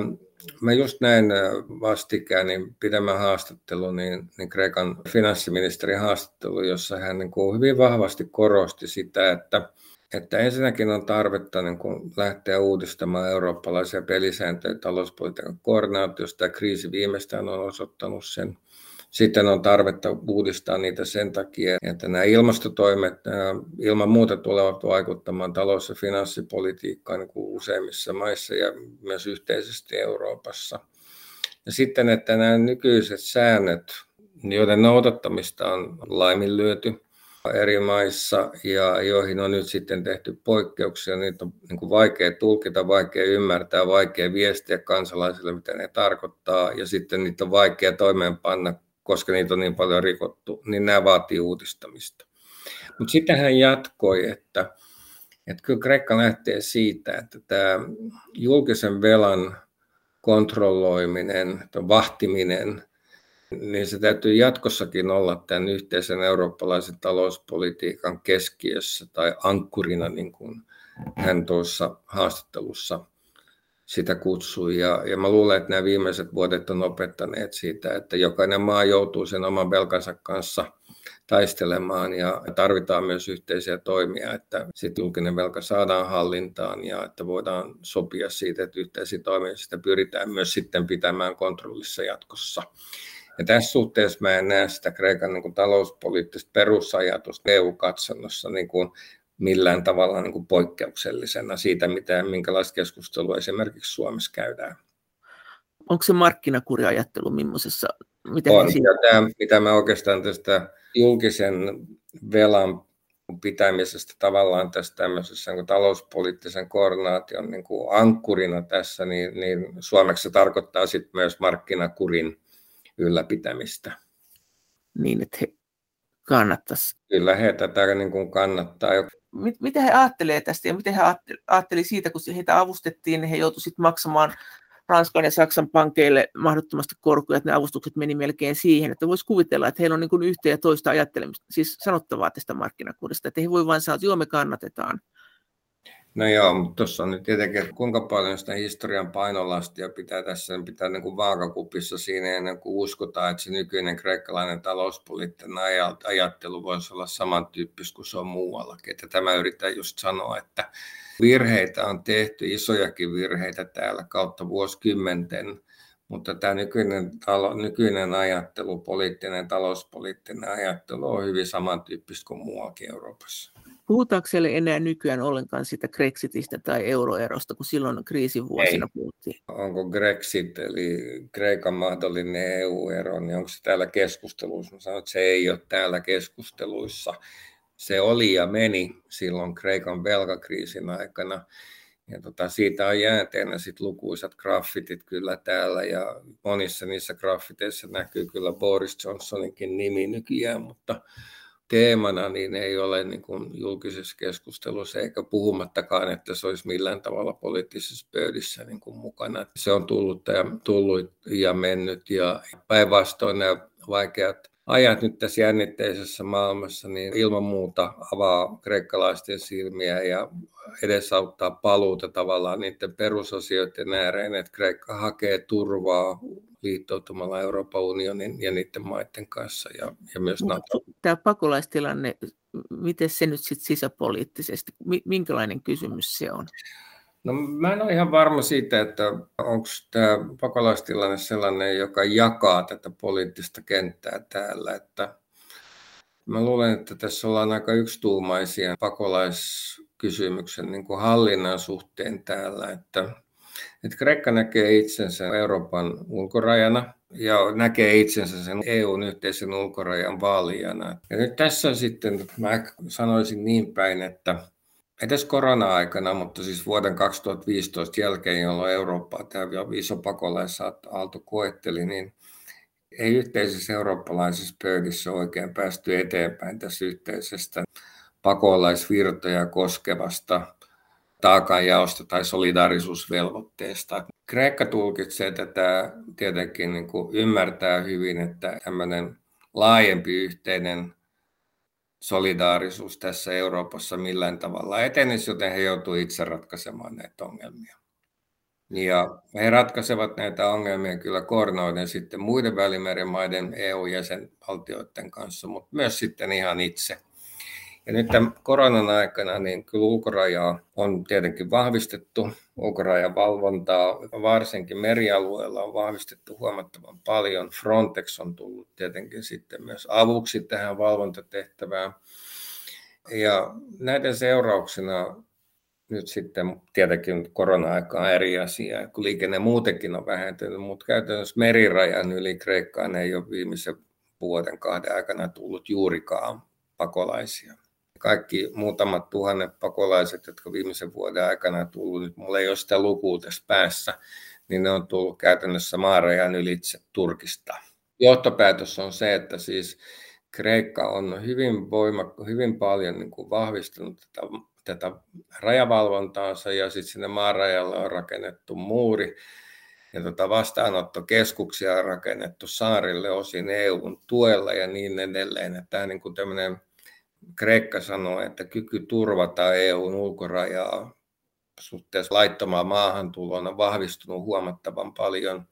Speaker 3: Mä just näin äh, vastikään niin pidemmän haastattelu, niin, niin Kreikan finanssiministerin haastattelu, jossa hän niin kuin hyvin vahvasti korosti sitä, että, että ensinnäkin on tarvetta niin kuin lähteä uudistamaan eurooppalaisia pelisääntöjä talouspolitiikan koordinaatiosta. Tämä kriisi viimeistään on osoittanut sen. Sitten on tarvetta uudistaa niitä sen takia, että nämä ilmastotoimet ilman muuta tulevat vaikuttamaan talous- ja finanssipolitiikkaan niin kuin useimmissa maissa ja myös yhteisesti Euroopassa. Ja sitten, että nämä nykyiset säännöt, joiden noudattamista on laiminlyöty eri maissa ja joihin on nyt sitten tehty poikkeuksia, niitä on niin kuin vaikea tulkita, vaikea ymmärtää, vaikea viestiä kansalaisille, mitä ne tarkoittaa, ja sitten niitä on vaikea toimeenpanna koska niitä on niin paljon rikottu, niin nämä vaatii uudistamista. Mutta sitten hän jatkoi, että, että kyllä Kreikka lähtee siitä, että tämä julkisen velan kontrolloiminen, vahtiminen, niin se täytyy jatkossakin olla tämän yhteisen eurooppalaisen talouspolitiikan keskiössä tai ankkurina, niin kuin hän tuossa haastattelussa sitä kutsui. Ja, ja mä luulen, että nämä viimeiset vuodet on opettaneet siitä, että jokainen maa joutuu sen oman velkansa kanssa taistelemaan ja tarvitaan myös yhteisiä toimia, että sitten julkinen velka saadaan hallintaan ja että voidaan sopia siitä, että yhteisiä toimia sitä pyritään myös sitten pitämään kontrollissa jatkossa. Ja tässä suhteessa mä en näe sitä Kreikan niin kuin talouspoliittista perusajatusta EU-katsannossa niin kuin millään tavalla niin kuin poikkeuksellisena siitä, mitä, minkälaista keskustelua esimerkiksi Suomessa käydään.
Speaker 2: Onko se markkinakuriajattelu millaisessa?
Speaker 3: Miten on, ja tämä, mitä mä oikeastaan tästä julkisen velan pitämisestä tavallaan tässä tämmöisessä niin talouspoliittisen koordinaation niin kuin ankkurina tässä, niin, niin suomeksi se tarkoittaa sitten myös markkinakurin ylläpitämistä.
Speaker 2: Niin, että he kannattaisi.
Speaker 3: Kyllä he tätä niin kuin kannattaa
Speaker 2: mitä he ajattelee tästä ja miten he ajatteli siitä, kun heitä avustettiin, niin he joutuivat maksamaan Ranskan ja Saksan pankeille mahdottomasti korkoja, että ne avustukset meni melkein siihen, että voisi kuvitella, että heillä on niin kuin yhtä ja toista ajattelemista, siis sanottavaa tästä markkinakuudesta, että he voi vain sanoa, että joo, me kannatetaan.
Speaker 3: No joo, mutta tuossa on nyt tietenkin, kuinka paljon sitä historian painolastia pitää tässä, niin pitää niin kuin vaakakupissa siinä ennen kuin uskotaan, että se nykyinen kreikkalainen talouspoliittinen ajattelu voisi olla samantyyppistä kuin se on muuallakin. Että tämä yrittää just sanoa, että virheitä on tehty, isojakin virheitä täällä kautta vuosikymmenten, mutta tämä nykyinen, talo, nykyinen ajattelu, poliittinen, talouspoliittinen ajattelu on hyvin samantyyppistä kuin muuallakin Euroopassa.
Speaker 2: Puhutaanko siellä enää nykyään ollenkaan sitä Grexitistä tai euroerosta, kun silloin kriisin vuosina Ei. puhuttiin?
Speaker 3: Onko Grexit, eli Kreikan mahdollinen EU-ero, niin onko se täällä keskusteluissa? Mä sanon, että se ei ole täällä keskusteluissa. Se oli ja meni silloin Kreikan velkakriisin aikana. Ja tota, siitä on jäänteenä sit lukuisat graffitit kyllä täällä ja monissa niissä graffiteissa näkyy kyllä Boris Johnsoninkin nimi nykyään, mutta teemana niin ei ole niin kuin julkisessa keskustelussa eikä puhumattakaan, että se olisi millään tavalla poliittisessa pöydissä niin kuin mukana. Se on tullut ja, tullut ja mennyt ja päinvastoin nämä vaikeat ajat nyt tässä jännitteisessä maailmassa, niin ilman muuta avaa kreikkalaisten silmiä ja edesauttaa paluuta tavallaan niiden perusasioiden ääreen, että Kreikka hakee turvaa liittoutumalla Euroopan unionin ja niiden maiden kanssa ja, ja myös NATO.
Speaker 2: Tämä pakolaistilanne, miten se nyt sit sisäpoliittisesti, minkälainen kysymys se on?
Speaker 3: No mä en ole ihan varma siitä, että onko tämä pakolaistilanne sellainen, joka jakaa tätä poliittista kenttää täällä. Että mä luulen, että tässä ollaan aika yksituumaisia pakolaiskysymyksen niin kuin hallinnan suhteen täällä. Että, että Kreikka näkee itsensä Euroopan ulkorajana ja näkee itsensä sen EUn yhteisen ulkorajan vaalijana. Ja nyt tässä sitten mä sanoisin niin päin, että edes korona-aikana, mutta siis vuoden 2015 jälkeen, jolloin Eurooppaa tämä iso pakolaisaalto koetteli, niin ei yhteisessä eurooppalaisessa pöydissä oikein päästy eteenpäin tässä yhteisestä pakolaisvirtoja koskevasta taakanjaosta tai solidaarisuusvelvoitteesta. Kreikka tulkitsee tätä tietenkin niin kuin ymmärtää hyvin, että tämmöinen laajempi yhteinen solidaarisuus tässä Euroopassa millään tavalla etenisi, joten he joutuivat itse ratkaisemaan näitä ongelmia. Ja he ratkaisevat näitä ongelmia kyllä koordinoiden sitten muiden välimerimaiden EU-jäsenvaltioiden kanssa, mutta myös sitten ihan itse. Ja nyt tämän koronan aikana niin kyllä ulkorajaa on tietenkin vahvistettu. Ulkorajan valvontaa varsinkin merialueella on vahvistettu huomattavan paljon. Frontex on tullut tietenkin sitten myös avuksi tähän valvontatehtävään. Ja näiden seurauksena nyt sitten tietenkin korona-aika on eri asia, kun liikenne muutenkin on vähentynyt, mutta käytännössä merirajan yli Kreikkaan ei ole viimeisen vuoden kahden aikana tullut juurikaan pakolaisia kaikki muutamat tuhannet pakolaiset, jotka viimeisen vuoden aikana tullut, nyt mulla ei ole sitä lukua tässä päässä, niin ne on tullut käytännössä maarajan ylitse Turkista. Johtopäätös on se, että siis Kreikka on hyvin, voimakka, hyvin paljon niin kuin vahvistanut tätä, tätä rajavalvontaansa ja sitten sinne maarajalle on rakennettu muuri ja tota vastaanottokeskuksia on rakennettu saarille osin EUn tuella ja niin edelleen. Että tämä niin tämmöinen Kreikka sanoo, että kyky turvata EUn ulkorajaa suhteessa laittomaan maahantuloon on vahvistunut huomattavan paljon.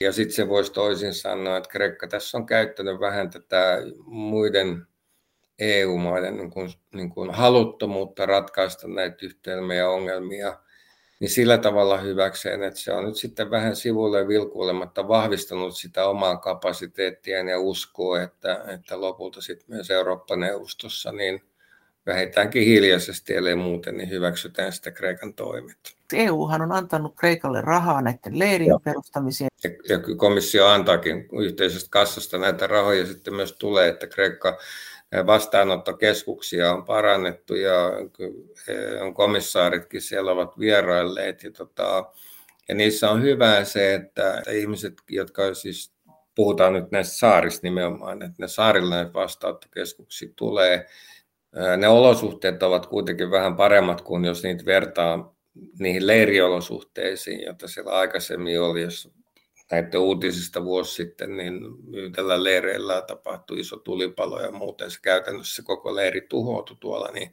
Speaker 3: Ja sitten se voisi toisin sanoa, että Kreikka tässä on käyttänyt vähän tätä muiden EU-maiden niin kuin, niin kuin haluttomuutta ratkaista näitä yhteelmiä ongelmia – niin sillä tavalla hyväkseen, että se on nyt sitten vähän sivulle vilkuilematta vahvistanut sitä omaa kapasiteettiaan ja uskoo, että, että lopulta sitten myös Eurooppa-neuvostossa niin vähintäänkin hiljaisesti, ellei muuten, niin hyväksytään sitä Kreikan toimet.
Speaker 2: EUhan on antanut Kreikalle rahaa näiden leirien perustamiseen.
Speaker 3: Ja, ja komissio antaakin yhteisestä kassasta näitä rahoja sitten myös tulee, että Kreikka vastaanottokeskuksia on parannettu ja on komissaaritkin siellä ovat vierailleet. Ja, tota, ja niissä on hyvää se, että ihmiset, jotka siis puhutaan nyt näistä saarista nimenomaan, että ne saarilla näitä vastaanottokeskuksia tulee, ne olosuhteet ovat kuitenkin vähän paremmat kuin jos niitä vertaa niihin leiriolosuhteisiin, joita siellä aikaisemmin oli, jos näiden uutisista vuosi sitten, niin yhdellä leireillä tapahtui iso tulipalo ja muuten se käytännössä koko leiri tuhoutui tuolla, niin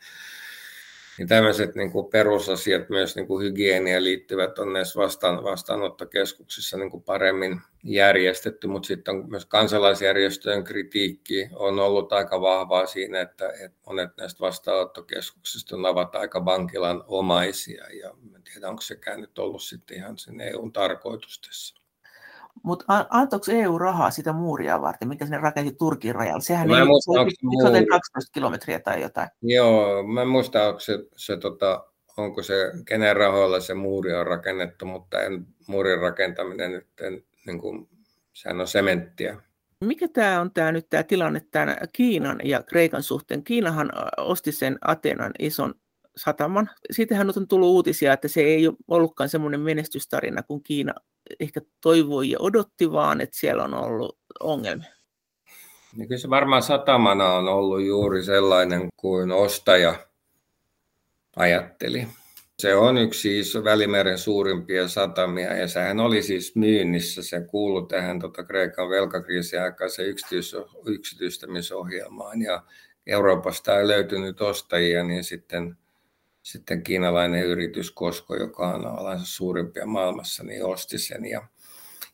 Speaker 3: Niin tämmöiset niin kuin perusasiat, myös niin kuin hygienia liittyvät, on näissä vastaan, vastaanottokeskuksissa niin kuin paremmin järjestetty, mutta sitten on myös kansalaisjärjestöjen kritiikki on ollut aika vahvaa siinä, että, että monet näistä vastaanottokeskuksista ovat aika vankilan omaisia ja en tiedä, onko sekään nyt ollut sitten ihan sen EUn tarkoitus tässä.
Speaker 2: Mutta antoiko EU rahaa sitä muuria varten, mikä sinne rakensi Turkin rajalle? Sehän ei muista, se, muu... se 12 kilometriä tai jotain.
Speaker 3: Joo, mä en muista, onko se, se tota, onko se, kenen rahoilla se muuri on rakennettu, mutta en, muurin rakentaminen nyt, en, niin kuin, sehän on sementtiä.
Speaker 2: Mikä tämä on tämä nyt tämä tilanne tämän Kiinan ja Kreikan suhteen? Kiinahan osti sen Atenan ison sataman. Siitähän on tullut uutisia, että se ei ollutkaan semmoinen menestystarina kuin Kiina ehkä toivoi ja odotti, vaan että siellä on ollut ongelmia.
Speaker 3: Niin kyllä se varmaan satamana on ollut juuri sellainen kuin ostaja ajatteli. Se on yksi iso Välimeren suurimpia satamia ja sehän oli siis myynnissä. Se kuului tähän tota Kreikan velkakriisin aikaisen yksityis- yksityistämisohjelmaan ja Euroopasta ei löytynyt ostajia, niin sitten sitten kiinalainen yritys Kosko, joka on alansa suurimpia maailmassa, niin osti sen. Ja,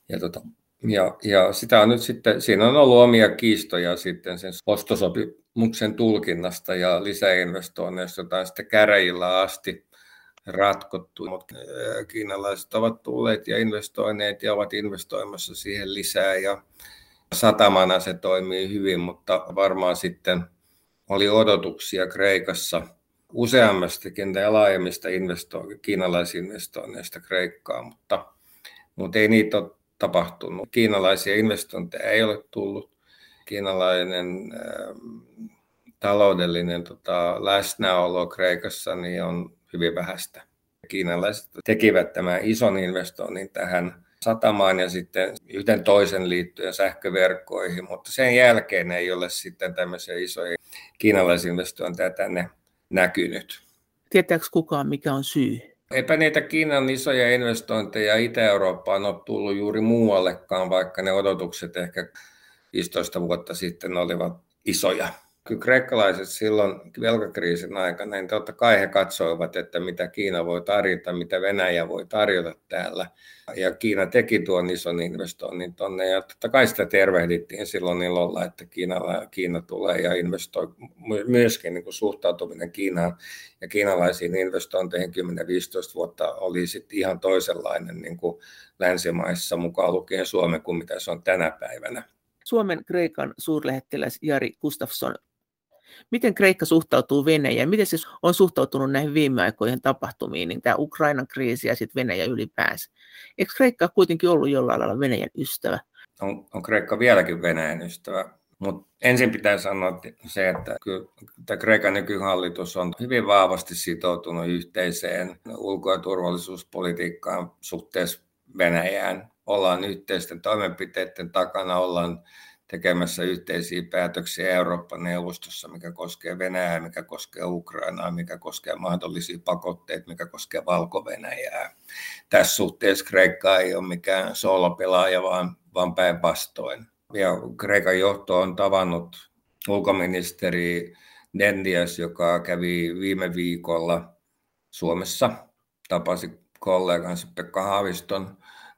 Speaker 3: ja, tota, ja, ja sitä on nyt sitten, siinä on ollut omia kiistoja sitten sen ostosopimuksen tulkinnasta ja lisäinvestoinneista, jota on sitten käräjillä asti ratkottu, mutta kiinalaiset ovat tulleet ja investoineet ja ovat investoimassa siihen lisää ja satamana se toimii hyvin, mutta varmaan sitten oli odotuksia Kreikassa – useammastakin ja laajemmista investo- kiinalaisinvestoinneista Kreikkaan, mutta, mutta ei niitä ole tapahtunut. Kiinalaisia investointeja ei ole tullut. Kiinalainen äh, taloudellinen tota, läsnäolo Kreikassa niin on hyvin vähäistä. Kiinalaiset tekivät tämän ison investoinnin tähän satamaan ja sitten yhden toisen liittyen sähköverkkoihin, mutta sen jälkeen ei ole sitten tämmöisiä isoja kiinalaisinvestointeja tänne näkynyt.
Speaker 2: Tietääkö kukaan, mikä on syy?
Speaker 3: Eipä niitä Kiinan isoja investointeja Itä-Eurooppaan ole tullut juuri muuallekaan, vaikka ne odotukset ehkä 15 vuotta sitten olivat isoja kyllä kreikkalaiset silloin velkakriisin aikana, niin totta kai he katsoivat, että mitä Kiina voi tarjota, mitä Venäjä voi tarjota täällä. Ja Kiina teki tuon ison investoinnin tuonne, ja totta kai sitä tervehdittiin silloin ilolla, että Kiina, Kiina tulee ja investoi. Myöskin niin kuin suhtautuminen Kiinaan ja kiinalaisiin investointeihin 10-15 vuotta oli sitten ihan toisenlainen niin kuin länsimaissa, mukaan lukien Suomen, kuin mitä se on tänä päivänä.
Speaker 2: Suomen Kreikan suurlähettiläs Jari Gustafsson Miten Kreikka suhtautuu Venäjään? Miten se on suhtautunut näihin viime aikoihin tapahtumiin, niin tämä Ukrainan kriisi ja sitten Venäjä ylipäänsä? Eikö Kreikka kuitenkin ollut jollain lailla Venäjän ystävä?
Speaker 3: On, on Kreikka vieläkin Venäjän ystävä. Mutta ensin pitää sanoa se, että kyllä Kreikan nykyhallitus on hyvin vahvasti sitoutunut yhteiseen ulko- ja turvallisuuspolitiikkaan suhteessa Venäjään. Ollaan yhteisten toimenpiteiden takana, ollaan tekemässä yhteisiä päätöksiä Eurooppa-neuvostossa, mikä koskee Venäjää, mikä koskee Ukrainaa, mikä koskee mahdollisia pakotteita, mikä koskee Valko-Venäjää. Tässä suhteessa Kreikka ei ole mikään soolopelaaja, vaan, vaan päinvastoin. Ja Kreikan johto on tavannut ulkoministeri Dendias, joka kävi viime viikolla Suomessa, tapasi kollegansa Pekka Haaviston,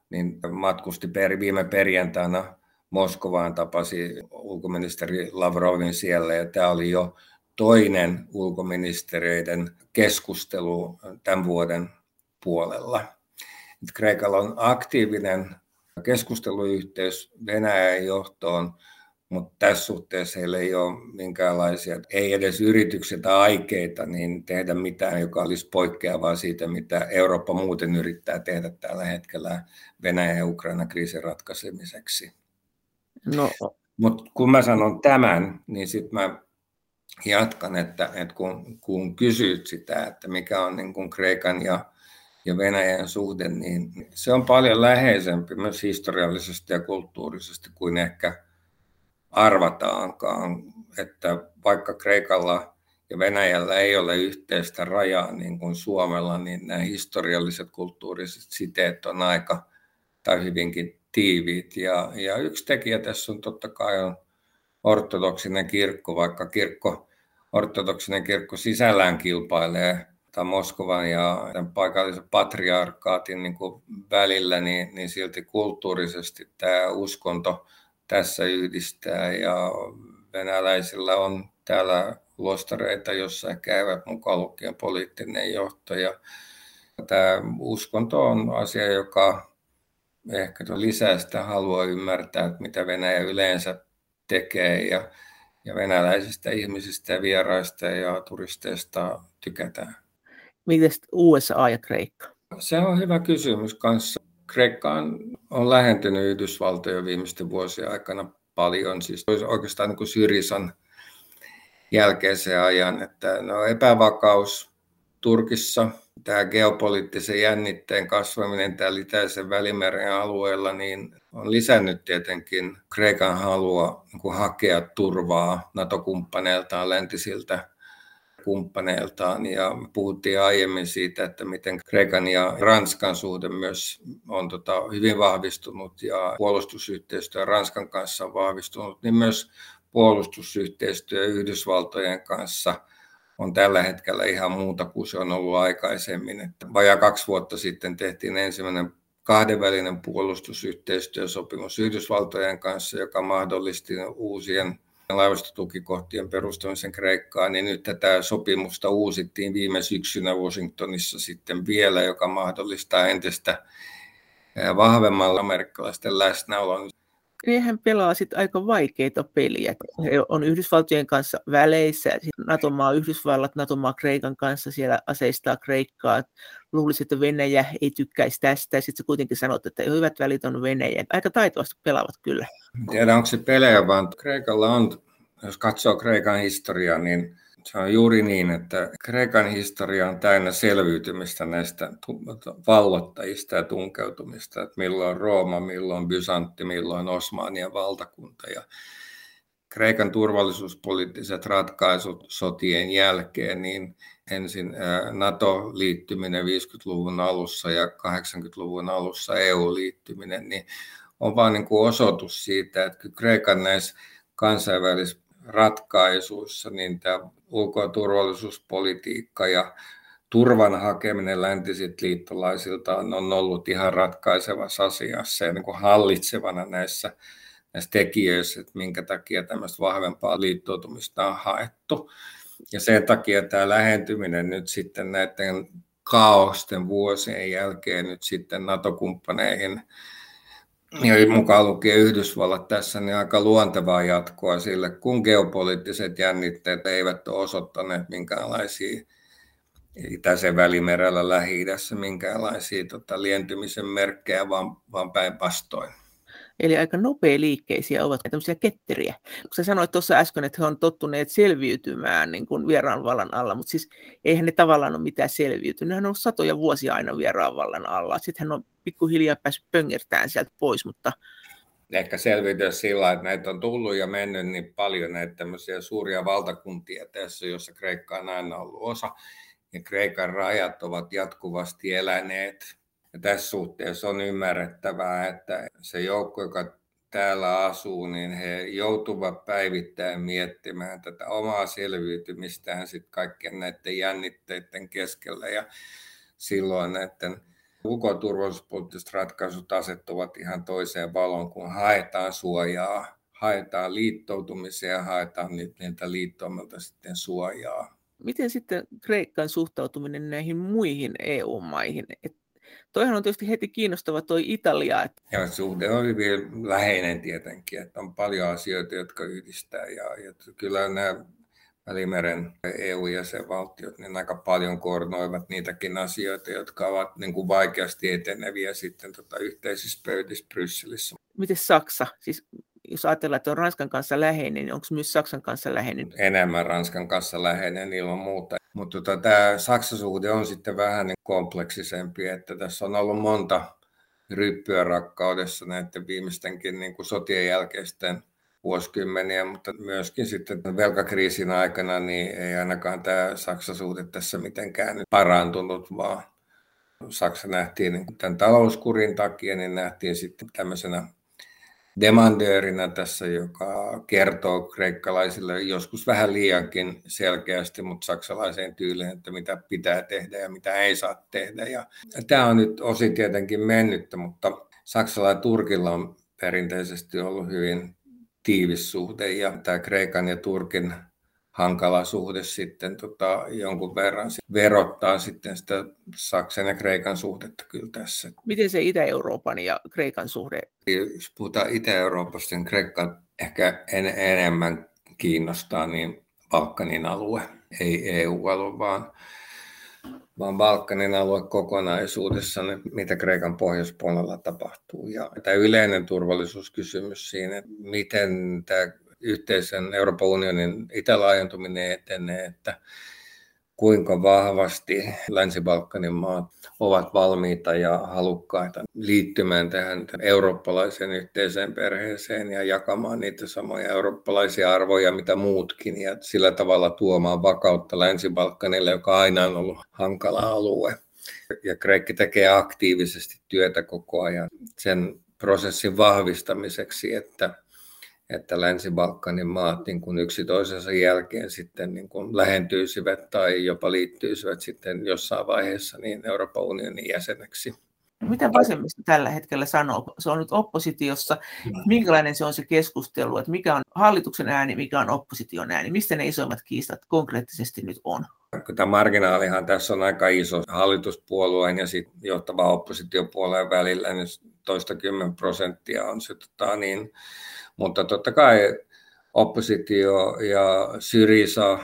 Speaker 3: niin matkusti per, viime perjantaina Moskovaan, tapasi ulkoministeri Lavrovin siellä ja tämä oli jo toinen ulkoministeriöiden keskustelu tämän vuoden puolella. Kreikalla on aktiivinen keskusteluyhteys Venäjän johtoon, mutta tässä suhteessa heillä ei ole minkäänlaisia, ei edes yrityksiä tai aikeita niin tehdä mitään, joka olisi poikkeavaa siitä, mitä Eurooppa muuten yrittää tehdä tällä hetkellä Venäjän ja Ukrainan kriisin ratkaisemiseksi. No. Mutta kun mä sanon tämän, niin sitten mä jatkan, että, että kun, kun kysyt sitä, että mikä on niin kuin Kreikan ja, ja Venäjän suhde, niin se on paljon läheisempi myös historiallisesti ja kulttuurisesti kuin ehkä arvataankaan. Että vaikka Kreikalla ja Venäjällä ei ole yhteistä rajaa niin kuin Suomella, niin nämä historialliset kulttuuriset siteet on aika tai hyvinkin tiiviit. Ja, ja yksi tekijä tässä on totta kai on ortodoksinen kirkko, vaikka kirkko, ortodoksinen kirkko sisällään kilpailee Moskovan ja paikallisen patriarkaatin niin kuin välillä, niin, niin silti kulttuurisesti tämä uskonto tässä yhdistää ja venäläisillä on täällä lostareita, jossa käyvät mukaan lukien poliittinen johto. Ja tämä uskonto on asia, joka ehkä lisää sitä halua ymmärtää, että mitä Venäjä yleensä tekee ja, ja venäläisistä ihmisistä ja vieraista ja turisteista tykätään.
Speaker 2: Miten USA ja Kreikka?
Speaker 3: Se on hyvä kysymys kanssa. Kreikka on, on lähentynyt Yhdysvaltoja viimeisten vuosien aikana paljon, siis oikeastaan niin kuin Syrisan jälkeisen ajan, että no, epävakaus Turkissa, tämä geopoliittisen jännitteen kasvaminen täällä Itäisen välimeren alueella, niin on lisännyt tietenkin Kreikan halua niin hakea turvaa NATO-kumppaneiltaan, läntisiltä kumppaneiltaan. Ja puhuttiin aiemmin siitä, että miten Kreikan ja Ranskan suhde myös on tota hyvin vahvistunut ja puolustusyhteistyö Ranskan kanssa on vahvistunut, niin myös puolustusyhteistyö Yhdysvaltojen kanssa on tällä hetkellä ihan muuta kuin se on ollut aikaisemmin. Että vajaa kaksi vuotta sitten tehtiin ensimmäinen kahdenvälinen puolustusyhteistyösopimus Yhdysvaltojen kanssa, joka mahdollisti uusien laivastotukikohtien perustamisen Kreikkaan, niin nyt tätä sopimusta uusittiin viime syksynä Washingtonissa sitten vielä, joka mahdollistaa entistä vahvemmalla amerikkalaisten läsnäolon
Speaker 2: Nehän pelaa sitten aika vaikeita peliä. He on Yhdysvaltojen kanssa väleissä, NATO-maa Yhdysvallat, NATO-maa Kreikan kanssa siellä aseistaa Kreikkaa. Luulisi, että Venäjä ei tykkäisi tästä, sitten kuitenkin sanot, että hyvät välit on Venäjä. Aika taitavasti pelaavat kyllä.
Speaker 3: Tiedä, onko se pelejä, vaan Kreikalla on, jos katsoo Kreikan historiaa, niin se on juuri niin, että Kreikan historia on täynnä selviytymistä näistä vallottajista ja tunkeutumista, että milloin Rooma, milloin Byzantti, milloin Osmanien valtakunta. Ja Kreikan turvallisuuspoliittiset ratkaisut sotien jälkeen, niin ensin NATO-liittyminen 50-luvun alussa ja 80-luvun alussa EU-liittyminen, niin on vain niin kuin osoitus siitä, että Kreikan näissä kansainvälisissä ratkaisuissa, niin tämä ulko- ja turvallisuuspolitiikka ja turvan hakeminen läntisiltä liittolaisilta on ollut ihan ratkaisevassa asiassa ja niin kuin hallitsevana näissä, näissä tekijöissä, että minkä takia tämmöistä vahvempaa liittoutumista on haettu. Ja sen takia tämä lähentyminen nyt sitten näiden kaaosten vuosien jälkeen nyt sitten NATO-kumppaneihin ja mukaan lukien Yhdysvallat tässä, niin aika luontevaa jatkoa sille, kun geopoliittiset jännitteet eivät ole osoittaneet minkäänlaisia Itäisen välimerellä lähi minkäänlaisia tota, lientymisen merkkejä, vaan, vaan päinvastoin.
Speaker 2: Eli aika nopea liikkeisiä ovat tämmöisiä ketteriä. Kun sä sanoit tuossa äsken, että he on tottuneet selviytymään niin kuin vieraanvallan alla, mutta siis eihän ne tavallaan ole mitään selviytynyt. Hän on satoja vuosia aina vieraanvallan alla. Sitten hän on pikkuhiljaa päässyt pöngertään sieltä pois, mutta
Speaker 3: ehkä selviytyä sillä, että näitä on tullut ja mennyt niin paljon näitä tämmöisiä suuria valtakuntia tässä, jossa Kreikka on aina ollut osa. Ja Kreikan rajat ovat jatkuvasti eläneet ja tässä suhteessa on ymmärrettävää, että se joukko, joka täällä asuu, niin he joutuvat päivittäin miettimään tätä omaa selviytymistään sitten kaikkien näiden jännitteiden keskellä. Ja silloin näiden ulko- ja turvallisuuspoliittiset ratkaisut asettuvat ihan toiseen valoon, kun haetaan suojaa, haetaan liittoutumisia ja haetaan niiltä liittoimilta sitten suojaa.
Speaker 2: Miten sitten Kreikan suhtautuminen näihin muihin EU-maihin? Et Toihan on tietysti heti kiinnostava toi Italia. Että...
Speaker 3: Ja suhde on hyvin läheinen tietenkin, että on paljon asioita, jotka yhdistää. Ja, ja kyllä nämä Välimeren EU-jäsenvaltiot niin aika paljon koordinoivat niitäkin asioita, jotka ovat niin kuin vaikeasti eteneviä sitten tota yhteisissä pöydissä Brysselissä.
Speaker 2: Miten Saksa? Siis jos ajatellaan, että on Ranskan kanssa läheinen, niin onko myös Saksan kanssa läheinen?
Speaker 3: Enemmän Ranskan kanssa läheinen ilman muuta. Mutta tota, tämä Saksa-suhde on sitten vähän niin kompleksisempi, että tässä on ollut monta ryppyä rakkaudessa näiden viimeistenkin niin kuin sotien jälkeisten vuosikymmeniä, mutta myöskin sitten velkakriisin aikana niin ei ainakaan tämä Saksa-suhde tässä mitenkään nyt parantunut, vaan Saksa nähtiin niin tämän talouskurin takia, niin nähtiin sitten tämmöisenä demandöörinä tässä, joka kertoo kreikkalaisille joskus vähän liiankin selkeästi, mutta saksalaiseen tyyliin, että mitä pitää tehdä ja mitä ei saa tehdä. Ja tämä on nyt osin tietenkin mennyttä, mutta Saksalla ja Turkilla on perinteisesti ollut hyvin tiivis suhde ja tämä Kreikan ja Turkin hankala suhde sitten tota, jonkun verran verottaa sitten sitä Saksan ja Kreikan suhdetta kyllä tässä.
Speaker 2: Miten se Itä-Euroopan ja Kreikan suhde?
Speaker 3: Jos puhutaan Itä-Euroopasta, niin Kreikka ehkä en, enemmän kiinnostaa niin Balkanin alue, ei EU-alue, vaan, vaan Balkanin alue kokonaisuudessa, mitä Kreikan pohjoispuolella tapahtuu. Ja tämä yleinen turvallisuuskysymys siinä, miten tämä yhteisen Euroopan unionin itälaajentuminen etenee, että kuinka vahvasti Länsi-Balkanin maat ovat valmiita ja halukkaita liittymään tähän eurooppalaiseen yhteiseen perheeseen ja jakamaan niitä samoja eurooppalaisia arvoja, mitä muutkin, ja sillä tavalla tuomaan vakautta Länsi-Balkanille, joka aina on ollut hankala alue. Ja Kreikki tekee aktiivisesti työtä koko ajan sen prosessin vahvistamiseksi, että että Länsi-Balkanin maat niin kuin yksi toisensa jälkeen sitten niin kuin lähentyisivät tai jopa liittyisivät sitten jossain vaiheessa niin Euroopan unionin jäseneksi.
Speaker 2: Mitä vasemmisto tällä hetkellä sanoo? Se on nyt oppositiossa. Minkälainen se on se keskustelu, että mikä on hallituksen ääni, mikä on opposition ääni? Mistä ne isoimmat kiistat konkreettisesti nyt on?
Speaker 3: Tämä marginaalihan tässä on aika iso hallituspuolueen ja sitten johtava oppositiopuolueen välillä, niin toista kymmen prosenttia on se tota, niin, mutta totta kai oppositio ja Syriza,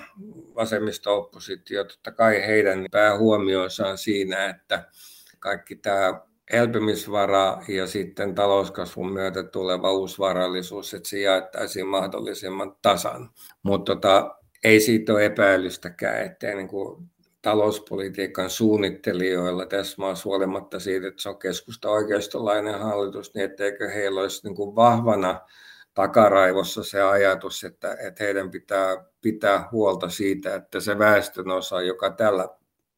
Speaker 3: vasemmisto-oppositio, totta kai heidän päähuomioissaan on siinä, että kaikki tämä elpymisvara ja sitten talouskasvun myötä tuleva uusvarallisuus, että se jaettaisiin mahdollisimman tasan. Mutta tota, ei siitä ole epäilystäkään, että niin kuin talouspolitiikan suunnittelijoilla tässä maassa huolimatta siitä, että se on keskusta oikeistolainen hallitus, niin etteikö heillä olisi niin kuin vahvana takaraivossa se ajatus, että, että heidän pitää pitää huolta siitä, että se väestönosa, joka tällä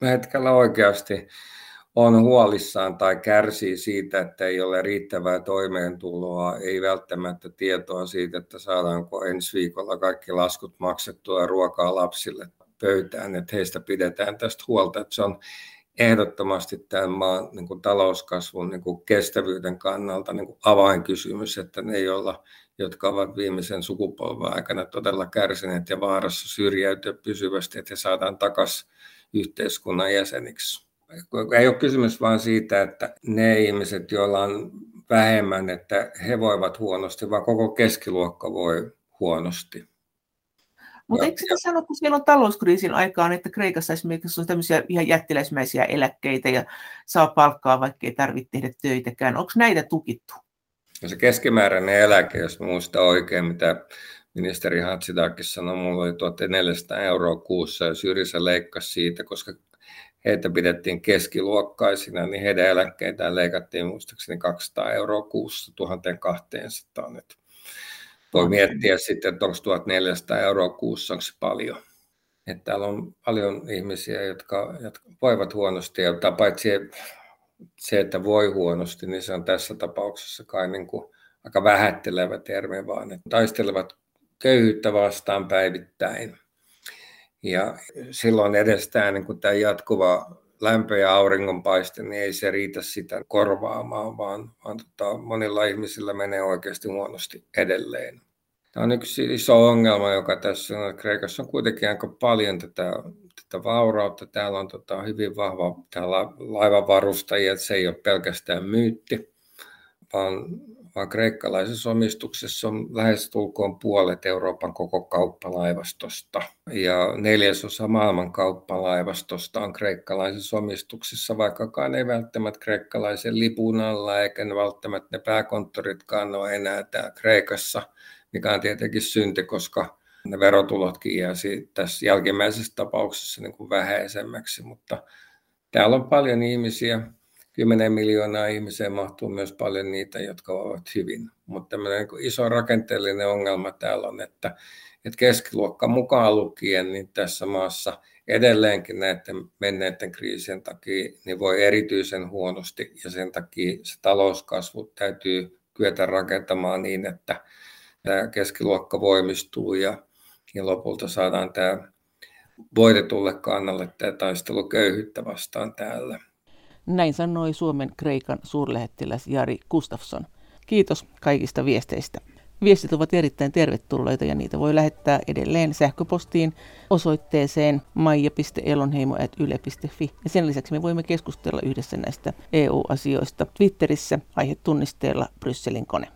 Speaker 3: hetkellä oikeasti on huolissaan tai kärsii siitä, että ei ole riittävää toimeentuloa, ei välttämättä tietoa siitä, että saadaanko ensi viikolla kaikki laskut maksettua ja ruokaa lapsille pöytään, että heistä pidetään tästä huolta, että se on ehdottomasti tämän maan niin kuin talouskasvun niin kuin kestävyyden kannalta niin kuin avainkysymys, että ne, joilla jotka ovat viimeisen sukupolven aikana todella kärsineet ja vaarassa syrjäytyä pysyvästi, että he saadaan takaisin yhteiskunnan jäseniksi. Ei ole kysymys vain siitä, että ne ihmiset, joilla on vähemmän, että he voivat huonosti, vaan koko keskiluokka voi huonosti.
Speaker 2: Mutta eikö sitä sano, kun siellä on talouskriisin aikaan, että Kreikassa esimerkiksi on tämmöisiä ihan jättiläismäisiä eläkkeitä ja saa palkkaa, vaikka ei tarvitse tehdä töitäkään. Onko näitä tukittu?
Speaker 3: Ja se keskimääräinen eläke, jos muistaa oikein, mitä ministeri Hatsitakis sanoi, mulla oli 1400 euroa kuussa ja Syrissä leikkasi siitä, koska heitä pidettiin keskiluokkaisina, niin heidän eläkkeitään leikattiin muistaakseni 200 euroa kuussa 1200 nyt. Voi miettiä sitten, että onko 1400 euroa kuussa, onko se paljon. Että täällä on paljon ihmisiä, jotka, jotka voivat huonosti, ja paitsi se, että voi huonosti, niin se on tässä tapauksessa kai niin kuin aika vähättelevä termi, vaan että taistelevat köyhyyttä vastaan päivittäin. Ja silloin edestään niin kuin tämä jatkuva lämpö ja auringonpaiste, niin ei se riitä sitä korvaamaan, vaan, vaan tota, monilla ihmisillä menee oikeasti huonosti edelleen. Tämä on yksi iso ongelma, joka tässä on. Kreikassa on kuitenkin aika paljon tätä, tätä vaurautta. Täällä on tota, hyvin vahva täällä laivavarustajia, että se ei ole pelkästään myytti, vaan, vaan kreikkalaisessa omistuksessa on lähestulkoon puolet Euroopan koko kauppalaivastosta. Ja neljäsosa maailman kauppalaivastosta on kreikkalaisessa omistuksessa, vaikkakaan ei välttämättä kreikkalaisen lipun alla, eikä ne välttämättä ne pääkonttoritkaan ole enää täällä Kreikassa – mikä on tietenkin synti, koska ne verotulotkin jää tässä jälkimmäisessä tapauksessa niin kuin vähäisemmäksi, mutta täällä on paljon ihmisiä, 10 miljoonaa ihmisiä mahtuu myös paljon niitä, jotka ovat hyvin. Mutta tämmöinen niin iso rakenteellinen ongelma täällä on, että, että keskiluokka mukaan lukien, niin tässä maassa edelleenkin näiden menneiden kriisien takia niin voi erityisen huonosti ja sen takia se talouskasvu täytyy kyetä rakentamaan niin, että tämä keskiluokka voimistuu ja, ja lopulta saadaan tämä voitetulle kannalle tämä taistelu köyhyyttä vastaan täällä.
Speaker 2: Näin sanoi Suomen Kreikan suurlähettiläs Jari Gustafsson. Kiitos kaikista viesteistä. Viestit ovat erittäin tervetulleita ja niitä voi lähettää edelleen sähköpostiin osoitteeseen maija.elonheimo.yle.fi. Ja sen lisäksi me voimme keskustella yhdessä näistä EU-asioista Twitterissä aihetunnisteella Brysselin kone.